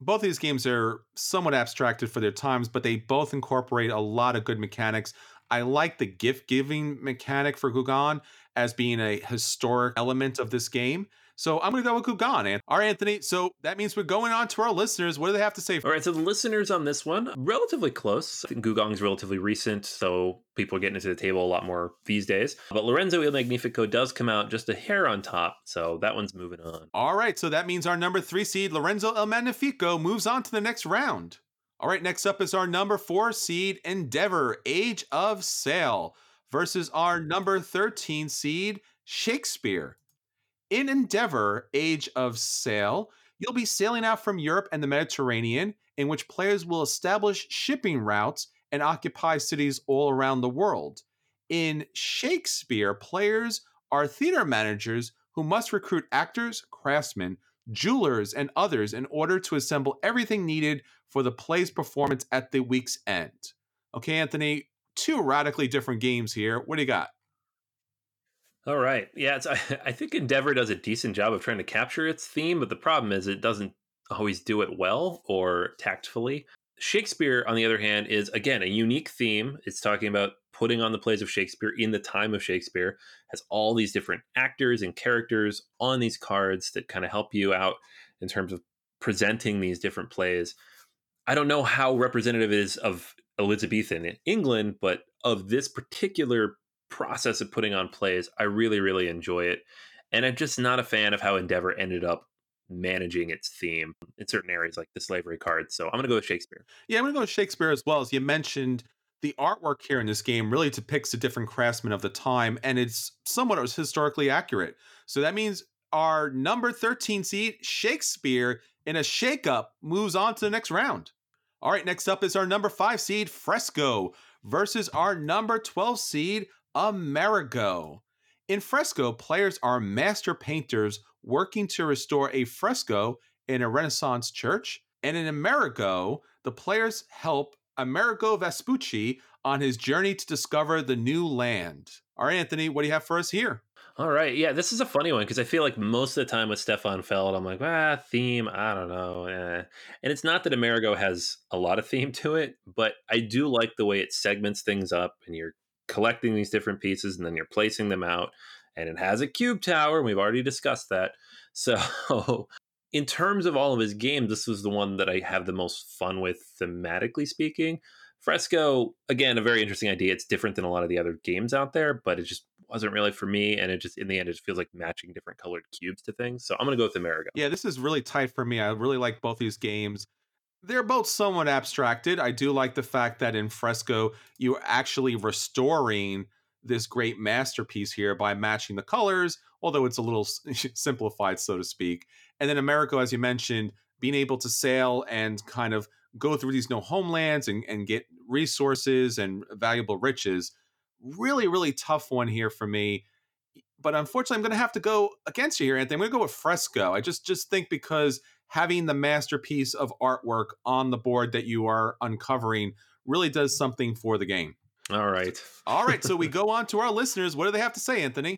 both of these games are somewhat abstracted for their times, but they both incorporate a lot of good mechanics. I like the gift giving mechanic for Gugong as being a historic element of this game. So I'm going to go with Gugong. All right, Anthony. So that means we're going on to our listeners. What do they have to say? All right. So the listeners on this one, relatively close. I think Gugong's relatively recent. So people are getting into the table a lot more these days. But Lorenzo Il Magnifico does come out just a hair on top. So that one's moving on. All right. So that means our number three seed, Lorenzo Il Magnifico, moves on to the next round. All right. Next up is our number four seed, Endeavor, Age of Sail, versus our number 13 seed, Shakespeare. In Endeavor, Age of Sail, you'll be sailing out from Europe and the Mediterranean, in which players will establish shipping routes and occupy cities all around the world. In Shakespeare, players are theater managers who must recruit actors, craftsmen, jewelers, and others in order to assemble everything needed for the play's performance at the week's end. Okay, Anthony, two radically different games here. What do you got? All right. Yeah, I, I think Endeavor does a decent job of trying to capture its theme, but the problem is it doesn't always do it well or tactfully. Shakespeare, on the other hand, is again a unique theme. It's talking about putting on the plays of Shakespeare in the time of Shakespeare, has all these different actors and characters on these cards that kind of help you out in terms of presenting these different plays. I don't know how representative it is of Elizabethan England, but of this particular process of putting on plays, I really, really enjoy it. And I'm just not a fan of how Endeavor ended up managing its theme in certain areas like the slavery card. So I'm going to go with Shakespeare. Yeah, I'm going to go with Shakespeare as well. As you mentioned, the artwork here in this game really depicts the different craftsmen of the time, and it's somewhat historically accurate. So that means our number 13 seed, Shakespeare, in a shakeup, moves on to the next round. All right, next up is our number five seed, Fresco, versus our number 12 seed, Amerigo. In Fresco, players are master painters working to restore a fresco in a Renaissance church. And in Amerigo, the players help Amerigo Vespucci on his journey to discover the new land. All right, Anthony, what do you have for us here? All right. Yeah, this is a funny one because I feel like most of the time with Stefan Feld, I'm like, ah, theme, I don't know. Eh. And it's not that Amerigo has a lot of theme to it, but I do like the way it segments things up and you're collecting these different pieces and then you're placing them out. And it has a cube tower. We've already discussed that. So, in terms of all of his games, this was the one that I have the most fun with, thematically speaking. Fresco, again, a very interesting idea. It's different than a lot of the other games out there, but it just wasn't really for me. And it just, in the end, it just feels like matching different colored cubes to things. So I'm going to go with Amerigo. Yeah, this is really tight for me. I really like both these games. They're both somewhat abstracted. I do like the fact that in Fresco, you're actually restoring this great masterpiece here by matching the colors, although it's a little simplified, so to speak. And then Amerigo, as you mentioned, being able to sail and kind of go through these no homelands and, and get resources and valuable riches. Really, really tough one here for me. But unfortunately, I'm going to have to go against you here, Anthony. I'm going to go with Fresco. I just just think because having the masterpiece of artwork on the board that you are uncovering really does something for the game. All right. All right. So we go on to our listeners. What do they have to say, Anthony?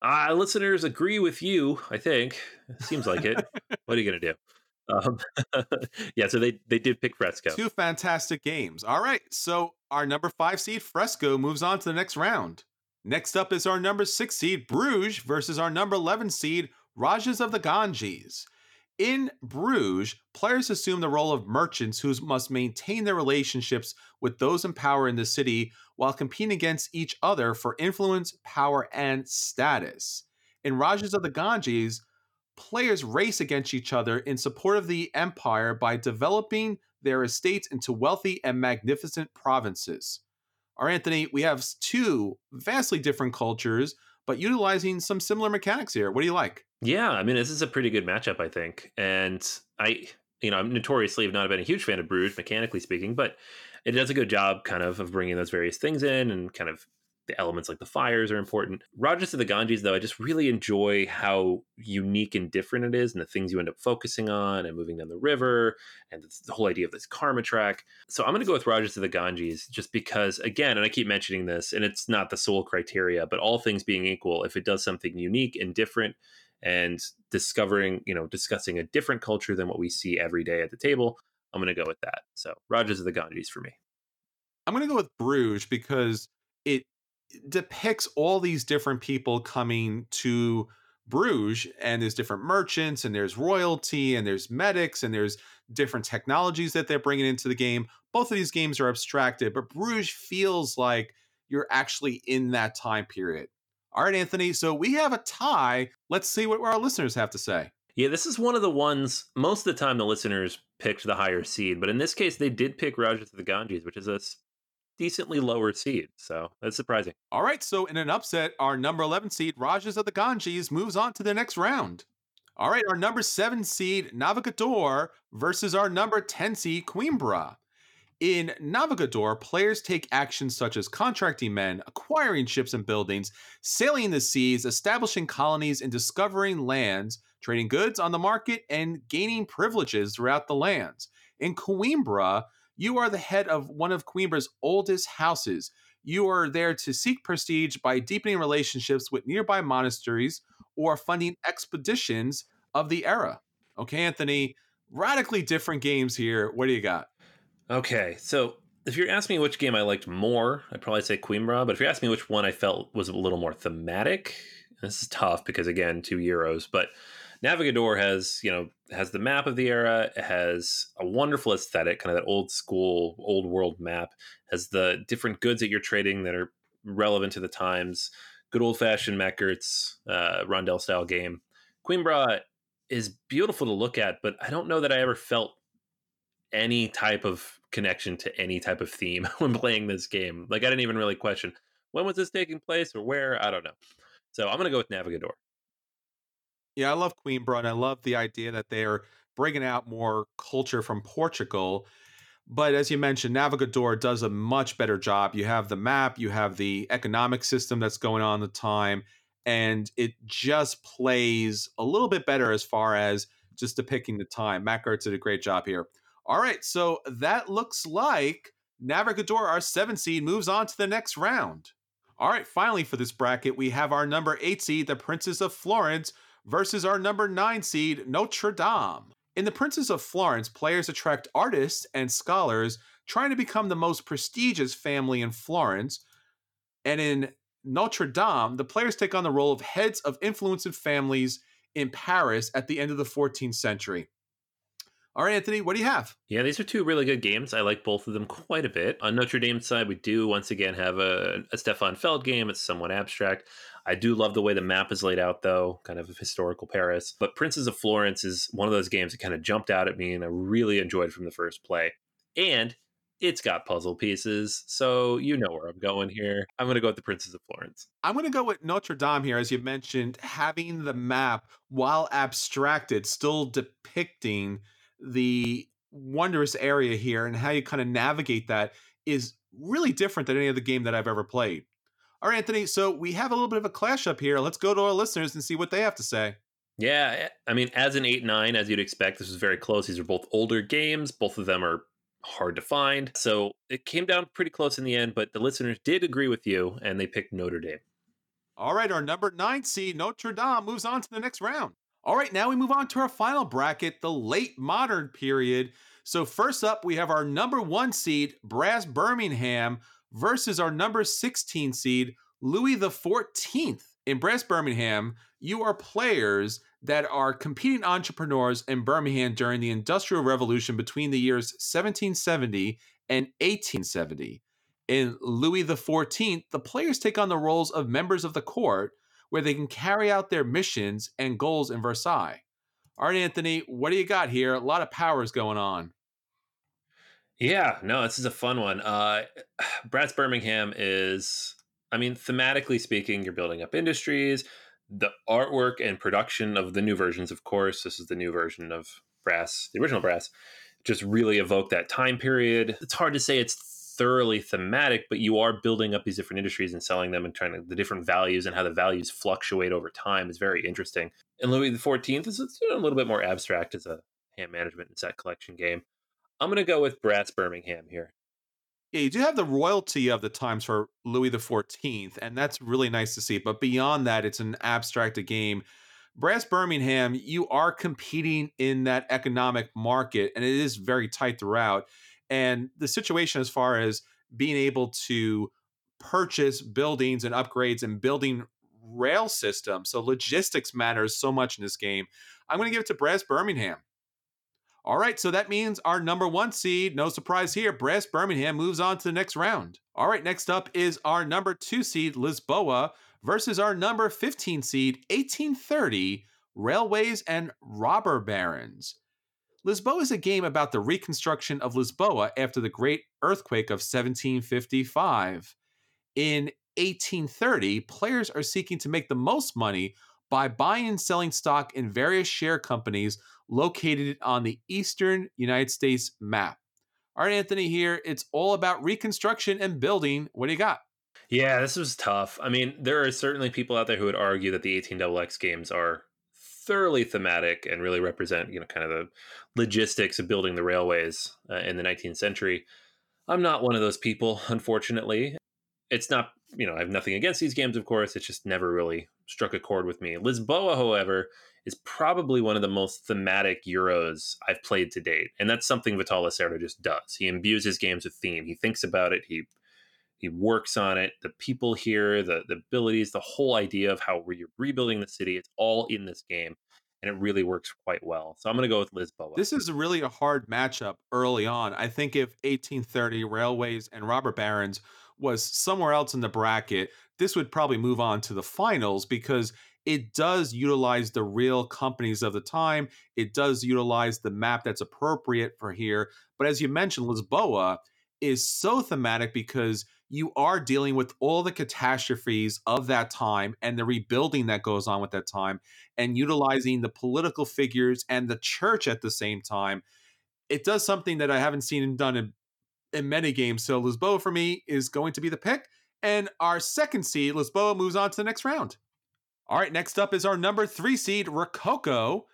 Uh, listeners agree with you, I think. Seems like it. what are you going to do? Um, yeah, so they, they did pick Fresco. Two fantastic games. All right. So our number five seed, Fresco, moves on to the next round. Next up is our number six seed, Bruges, versus our number 11 seed, Rajas of the Ganges. In Bruges, players assume the role of merchants who must maintain their relationships with those in power in the city while competing against each other for influence, power, and status. In Rajas of the Ganges, players race against each other in support of the empire by developing their estates into wealthy and magnificent provinces. Our Anthony, we have two vastly different cultures, but utilizing some similar mechanics here. What do you like? Yeah, I mean, this is a pretty good matchup, I think. And I, you know, I'm notoriously have not been a huge fan of Bruges, mechanically speaking, but it does a good job kind of of bringing those various things in and kind of the elements like the fires are important. Rajas of the Ganges, though, I just really enjoy how unique and different it is and the things you end up focusing on and moving down the river and the whole idea of this karma track. So I'm going to go with Rajas of the Ganges just because, again, and I keep mentioning this, and it's not the sole criteria, but all things being equal, if it does something unique and different and discovering, you know, discussing a different culture than what we see every day at the table, I'm going to go with that. So Rajas of the Ganges for me. I'm going to go with Bruges because it depicts all these different people coming to Bruges, and there's different merchants, and there's royalty, and there's medics, and there's different technologies that they're bringing into the game. Both of these games are abstracted, but Bruges feels like you're actually in that time period. All right, Anthony. So we have a tie. Let's see what our listeners have to say. Yeah, this is one of the ones. Most of the time, the listeners picked the higher seed, but in this case, they did pick Rajas of the Ganges, which is a decently lower seed. So that's surprising. All right. So in an upset, our number 11 seed, Rajas of the Ganges, moves on to the next round. All right. Our number seven seed, Navegador, versus our number 10 seed, Coimbra. In Navegador, players take actions such as contracting men, acquiring ships and buildings, sailing the seas, establishing colonies, and discovering lands, trading goods on the market, and gaining privileges throughout the lands. In Coimbra, you are the head of one of Coimbra's oldest houses. You are there to seek prestige by deepening relationships with nearby monasteries or funding expeditions of the era. Okay, Anthony, radically different games here. What do you got? Okay, so if you're asking me which game I liked more, I'd probably say Coimbra. But if you're asking me which one I felt was a little more thematic, this is tough because again, two euros. But Navegador has, you know, has the map of the era, has a wonderful aesthetic, kind of that old school, old world map, has the different goods that you're trading that are relevant to the times, good old fashioned Mac Gerdts, uh, Rondel style game. Coimbra is beautiful to look at, but I don't know that I ever felt any type of connection to any type of theme when playing this game. Like I didn't even really question when was this taking place or where. I don't know. So I'm gonna go with Navegador. Yeah, I love Coimbra, and I love the idea that they're bringing out more culture from Portugal. But as you mentioned, Navegador does a much better job. You have the map, you have the economic system that's going on at the time, and it just plays a little bit better as far as just depicting the time. Mac Gerdts did a great job here. All right, so that looks like Navegador, our seven seed, moves on to the next round. All right, finally for this bracket, we have our number eight seed, the Princes of Florence, versus our number 9 seed, Notre Dame. In The Princes of Florence, players attract artists and scholars trying to become the most prestigious family in Florence. And in Notre Dame, the players take on the role of heads of influential families in Paris at the end of the 14th century. All right, Anthony, what do you have? Yeah, these are two really good games. I like both of them quite a bit. On Notre Dame's side, we do once again have a, a Stefan Feld game. It's somewhat abstract. I do love the way the map is laid out, though, kind of a historical Paris. But Princes of Florence is one of those games that kind of jumped out at me and I really enjoyed from the first play. And it's got puzzle pieces, so you know where I'm going here. I'm going to go with the Princes of Florence. I'm going to go with Notre Dame here, as you mentioned, having the map, while abstracted, still depicting the wondrous area here and how you kind of navigate that is really different than any other game that I've ever played. All right, Anthony. So we have a little bit of a clash up here. Let's go to our listeners and see what they have to say. Yeah, eh, I mean, as an 8 9, as you'd expect, this was very close. These are both older games. Both of them are hard to find. So it came down pretty close in the end, but the listeners did agree with you and they picked Notre Dame. All right, our number nine seed, Notre Dame, moves on to the next round. All right, now we move on to our final bracket, the late modern period. So, first up, we have our number one seed, Brass Birmingham, versus our number 16 seed, Louis XIV. In Brass Birmingham, you are players that are competing entrepreneurs in Birmingham during the Industrial Revolution between the years 1770 and 1870. In Louis XIV, the players take on the roles of members of the court, where they can carry out their missions and goals in Versailles. All right, Anthony, what do you got here? A lot of powers going on. Yeah, no, this is a fun one. Uh, Brass Birmingham is, I mean, thematically speaking, you're building up industries. The artwork and production of the new versions, of course, this is the new version of Brass, the original Brass, just really evoke that time period. It's hard to say it's thoroughly thematic, but you are building up these different industries and selling them and trying to the different values and how the values fluctuate over time is very interesting. And Louis XIV is a little bit more abstract as a hand management and set collection game. I'm going to go with Brass Birmingham here. Yeah, you do have the royalty of the times for Louis XIV, and that's really nice to see. But beyond that, it's an abstract game. Brass Birmingham, you are competing in that economic market, and it is very tight throughout. And the situation, as far as being able to purchase buildings and upgrades and building rail systems, so logistics matters so much in this game. I'm going to give it to Brass Birmingham. All right, so that means our number one seed, no surprise here, Brass Birmingham moves on to the next round. All right, next up is our number two seed, Lisboa, versus our number 15 seed, 1830, Railways and Robber Barons. Lisboa is a game about the reconstruction of Lisboa after the Great Earthquake of 1755. In 1830, players are seeking to make the most money by buying and selling stock in various share companies located on the eastern United States map. All right, Anthony, here it's all about reconstruction and building. What do you got? Yeah, this was tough. I mean, there are certainly people out there who would argue that the 18XX games are thoroughly thematic and really represent, you know, kind of the logistics of building the railways uh, in the 19th century. I'm not one of those people, unfortunately. It's not, you know, I have nothing against these games, of course. It's just never really struck a chord with me. Lisboa, however, is probably one of the most thematic Euros I've played to date. And that's something Vital Lacerda just does. He imbues his games with theme. He thinks about it. He he works on it. The people here, the the abilities, the whole idea of how you're rebuilding the city, it's all in this game. And it really works quite well. So I'm going to go with Lisboa. This is really a hard matchup early on. I think if 1830 Railways and Robber Barons was somewhere else in the bracket, this would probably move on to the finals because it does utilize the real companies of the time. It does utilize the map that's appropriate for here. But as you mentioned, Lisboa is so thematic because you are dealing with all the catastrophes of that time and the rebuilding that goes on with that time and utilizing the political figures and the church at the same time. It does something that I haven't seen done in, in many games. So Lisboa for me is going to be the pick. And our second seed, Lisboa, moves on to the next round. All right, next up is our number three seed, Rococo,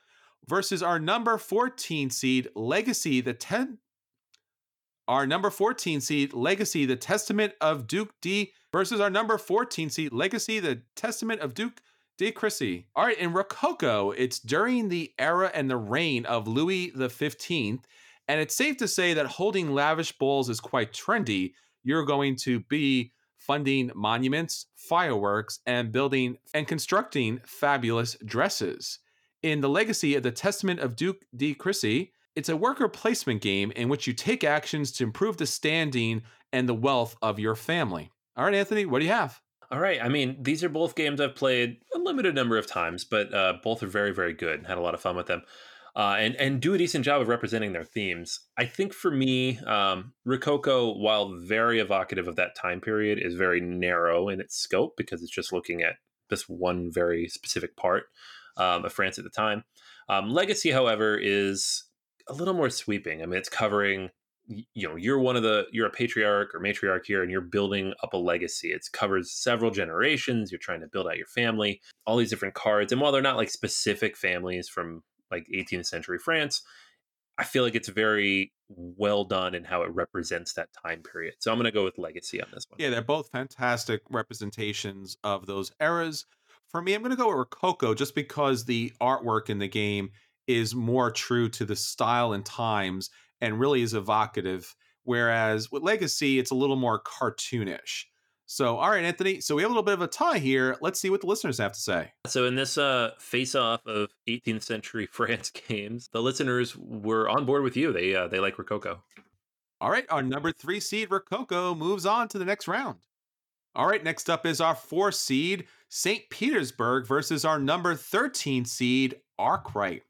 versus our number 14 seed, Legacy, the 10. Our number 14 seed, Legacy, the Testament of Duke D, versus our number 14 seed, Legacy, the Testament of Duke de Crecy. All right, in Rococo, it's during the era and the reign of Louis the 15th, and it's safe to say that holding lavish balls is quite trendy. You're going to be funding monuments, fireworks, and building and constructing fabulous dresses. In the legacy of the Testament of Duke de Crecy, it's a worker placement game in which you take actions to improve the standing and the wealth of your family. All right, Anthony, what do you have? All right. I mean, these are both games I've played a limited number of times, but uh, both are very, very good. And had a lot of fun with them uh, and and do a decent job of representing their themes. I think for me, um, Rococo, while very evocative of that time period, is very narrow in its scope because it's just looking at this one very specific part um, of France at the time. Um, Legacy, however, is a little more sweeping. I mean, it's covering you know you're one of the you're a patriarch or matriarch here and you're building up a legacy it covers several generations you're trying to build out your family all these different cards and while they're not like specific families from like 18th century France. I feel like it's very well done in how it represents that time period. So I'm going to go with Legacy on this one. Yeah, they're both fantastic representations of those eras. For me, I'm going to go with Rococo just because the artwork in the game is more true to the style and times and really is evocative. Whereas with Legacy, it's a little more cartoonish. So, all right, Anthony. So we have a little bit of a tie here. Let's see what the listeners have to say. So, in this uh, face-off of 18th century France games, the listeners were on board with you. They uh, they like Rococo. All right, our number three seed Rococo moves on to the next round. All right, next up is our four seed, St. Petersburg versus our number 13 seed, Arkwright.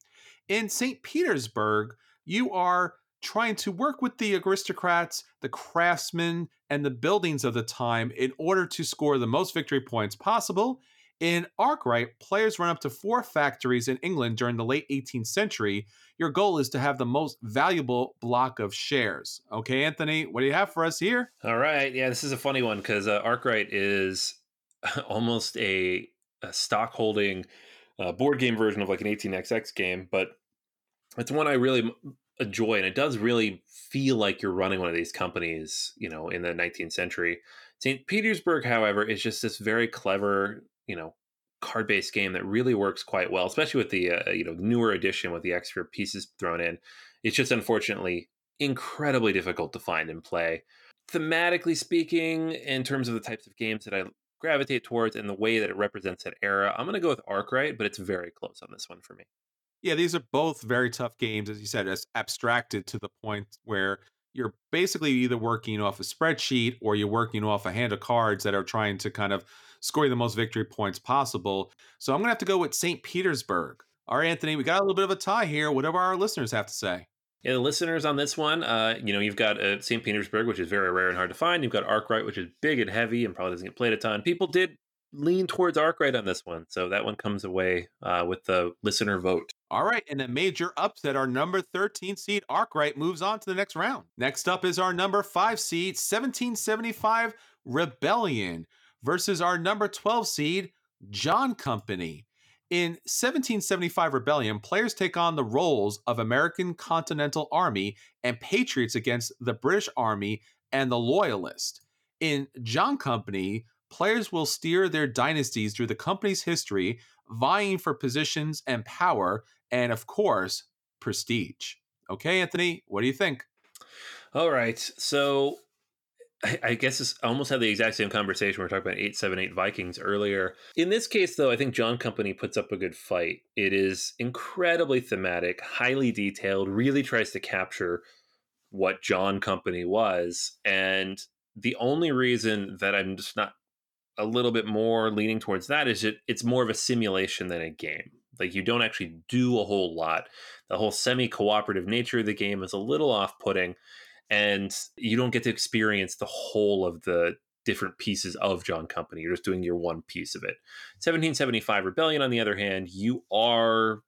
In St. Petersburg, you are trying to work with the aristocrats, the craftsmen, and the buildings of the time in order to score the most victory points possible. In Arkwright, players run up to four factories in England during the late 18th century. Your goal is to have the most valuable block of shares. Okay, Anthony, what do you have for us here? All right. Yeah, this is a funny one because uh, Arkwright is almost a, a stock holding uh, board game version of like an 18xx game, but it's one I really enjoy, and it does really feel like you're running one of these companies you know in the 19th century. St petersburg however is just this very clever you know card based game that really works quite well especially with the uh, you know newer edition with the extra pieces thrown in. It's just unfortunately incredibly difficult to find and play. Thematically speaking in terms of the types of games that i gravitate towards and the way that it represents that era i'm going to go with arkwright but it's very close on this one for me yeah, these are both very tough games, as you said, as abstracted to the point where you're basically either working off a spreadsheet or you're working off a hand of cards that are trying to kind of score the most victory points possible. So I'm going to have to go with St. Petersburg. All right, Anthony, we got a little bit of a tie here. Whatever our listeners have to say. Yeah, the listeners on this one, uh, you know, you've got uh, St. Petersburg, which is very rare and hard to find. You've got Arkwright, which is big and heavy and probably doesn't get played a ton. People did lean towards Arkwright on this one, so that one comes away uh, with the listener vote. All right, in a major upset, our number 13 seed Arkwright moves on to the next round. Next up is our number 5 seed 1775 Rebellion versus our number 12 seed John Company. In 1775 Rebellion, players take on the roles of American Continental Army and patriots against the British Army and the Loyalist. In John Company, players will steer their dynasties through the company's history, vying for positions and power, and of course, prestige. Okay, Anthony, what do you think? All right. So I guess it's almost had the exact same conversation. We are talking about 878 Vikings earlier. In this case, though, I think John Company puts up a good fight. It is incredibly thematic, highly detailed, really tries to capture what John Company was. And the only reason that I'm just not a little bit more leaning towards that is it it's more of a simulation than a game. Like you don't actually do a whole lot. The whole semi-cooperative nature of the game is a little off-putting and you don't get to experience the whole of the different pieces of John Company. You're just doing your one piece of it. 1775 Rebellion on the other hand, you are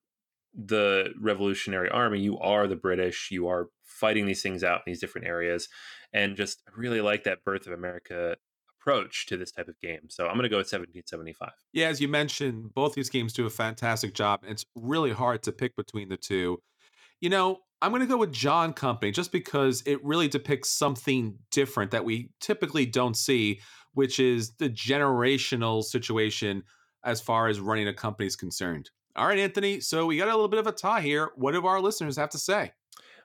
the Revolutionary Army, you are the British, you are fighting these things out in these different areas and just really like that birth of America approach to this type of game. So I'm going to go with 1775. Yeah, as you mentioned, both these games do a fantastic job. It's really hard to pick between the two. You know, I'm going to go with John Company just because it really depicts something different that we typically don't see, which is the generational situation as far as running a company is concerned. All right, Anthony. So we got a little bit of a tie here. What do our listeners have to say?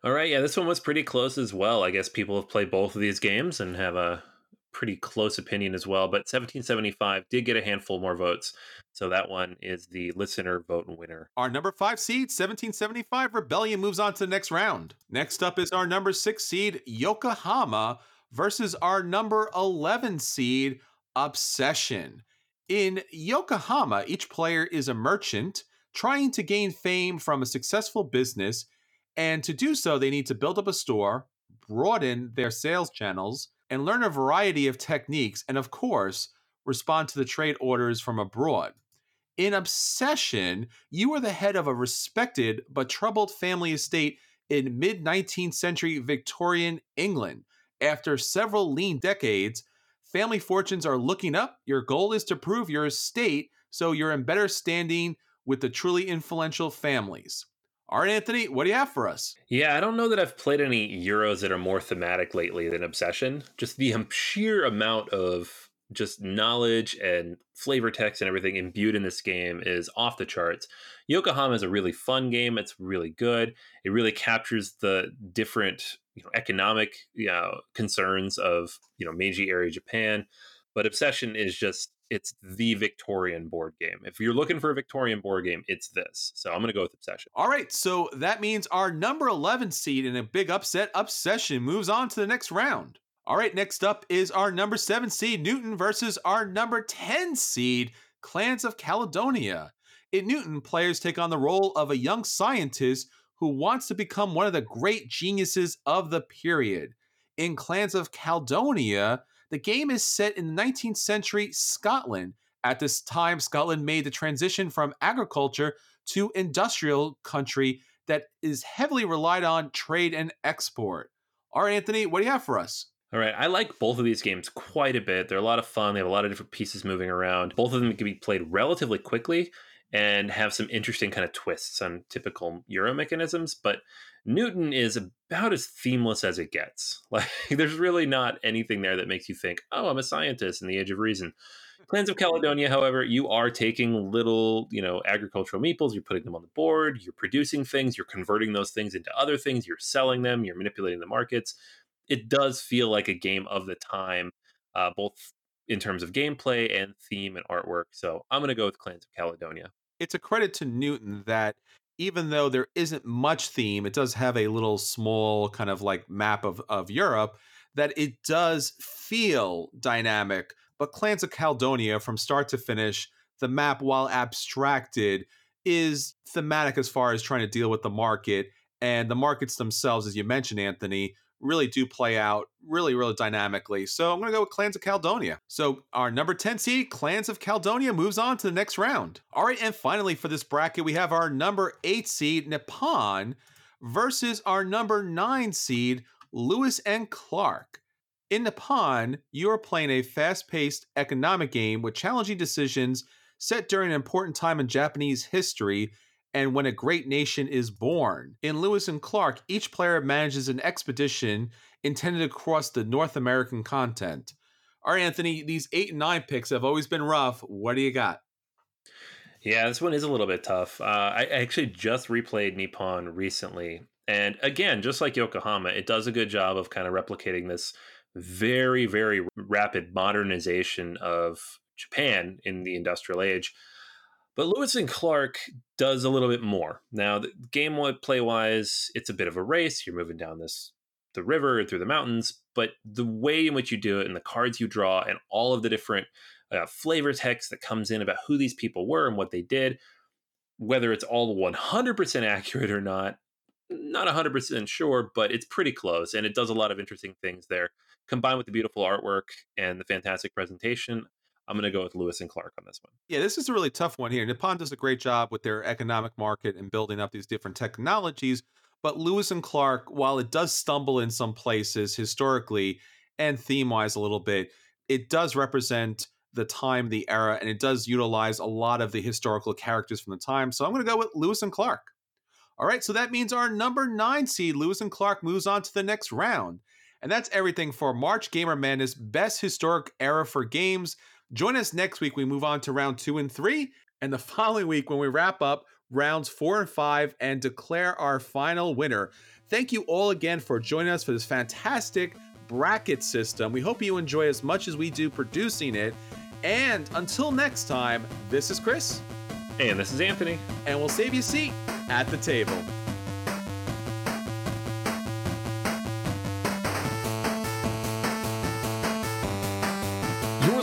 All right. Yeah, this one was pretty close as well. I guess people have played both of these games and have a pretty close opinion as well. But 1775 did get a handful more votes. So that one is the listener vote winner. Our number five seed, 1775 Rebellion, moves on to the next round. Next up is our number six seed, Yokohama, versus our number 11 seed, Obsession. In Yokohama, each player is a merchant trying to gain fame from a successful business. And to do so, they need to build up a store, broaden their sales channels, and learn a variety of techniques, and of course, respond to the trade orders from abroad. In Obsession, you are the head of a respected but troubled family estate in mid 19th century Victorian England. After several lean decades, family fortunes are looking up. Your goal is to prove your estate so you're in better standing with the truly influential families. All right, Anthony, what do you have for us? Yeah, I don't know that I've played any Euros that are more thematic lately than Obsession. Just the um, sheer amount of just knowledge and flavor text and everything imbued in this game is off the charts. Yokohama is a really fun game. It's really good. It really captures the different you know, economic you know, concerns of you know Meiji era Japan. But Obsession is just it's the Victorian board game. If you're looking for a Victorian board game, it's this. So I'm going to go with Obsession. All right. So that means our number 11 seed in a big upset, Obsession, moves on to the next round. All right, next up is our number seven seed, Newton, versus our number 10 seed, Clans of Caledonia. In Newton, players take on the role of a young scientist who wants to become one of the great geniuses of the period. In Clans of Caledonia, the game is set in the 19th century Scotland. At this time, Scotland made the transition from agriculture to industrial country that is heavily relied on trade and export. All right, Anthony, what do you have for us? All right, I like both of these games quite a bit. They're a lot of fun. They have a lot of different pieces moving around. Both of them can be played relatively quickly and have some interesting kind of twists on typical Euro mechanisms. But Newton is about as themeless as it gets. Like, there's really not anything there that makes you think, oh, I'm a scientist in the age of reason. Clans of Caledonia, however, you are taking little, you know, agricultural meeples, you're putting them on the board, you're producing things, you're converting those things into other things, you're selling them, you're manipulating the markets. It does feel like a game of the time, uh, both in terms of gameplay and theme and artwork. So I'm going to go with Clans of Caledonia. It's a credit to Newton that even though there isn't much theme, it does have a little small kind of like map of, of Europe, that it does feel dynamic but Clans of Caledonia, from start to finish, the map, while abstracted, is thematic as far as trying to deal with the market. And the markets themselves, as you mentioned, Anthony, really do play out really, really dynamically. So I'm going to go with Clans of Caledonia. So our number 10 seed, Clans of Caledonia, moves on to the next round. All right, and finally for this bracket, we have our number 8 seed, Nippon, versus our number 9 seed, Lewis and Clark. In Nippon, you are playing a fast paced economic game with challenging decisions set during an important time in Japanese history and when a great nation is born. In Lewis and Clark, each player manages an expedition intended to cross the North American continent. All right, Anthony, these eight and nine picks have always been rough. What do you got? Yeah, this one is a little bit tough. Uh, I actually just replayed Nippon recently. And again, just like Yokohama, it does a good job of kind of replicating this very, very rapid modernization of Japan in the industrial age. But Lewis and Clark does a little bit more. Now, the game play wise, it's a bit of a race. You're moving down this the river through the mountains, but the way in which you do it and the cards you draw and all of the different uh, flavor text that comes in about who these people were and what they did, whether it's all 100% accurate or not, not 100% sure, but it's pretty close and it does a lot of interesting things there combined with the beautiful artwork and the fantastic presentation, I'm going to go with Lewis and Clark on this one. Yeah, this is a really tough one here. Nippon does a great job with their economic market and building up these different technologies. But Lewis and Clark, while it does stumble in some places historically and theme wise a little bit, it does represent the time, the era, and it does utilize a lot of the historical characters from the time. So I'm going to go with Lewis and Clark. All right, so that means our number nine seed, Lewis and Clark, moves on to the next round. And that's everything for March Gamer Madness Best Historic Era for Games. Join us next week. We move on to round two and three, and the following week when we wrap up rounds four and five and declare our final winner. Thank you all again for joining us for this fantastic bracket system. We hope you enjoy as much as we do producing it. And until next time, this is Chris. And this is Anthony. And we'll save you a seat at the table.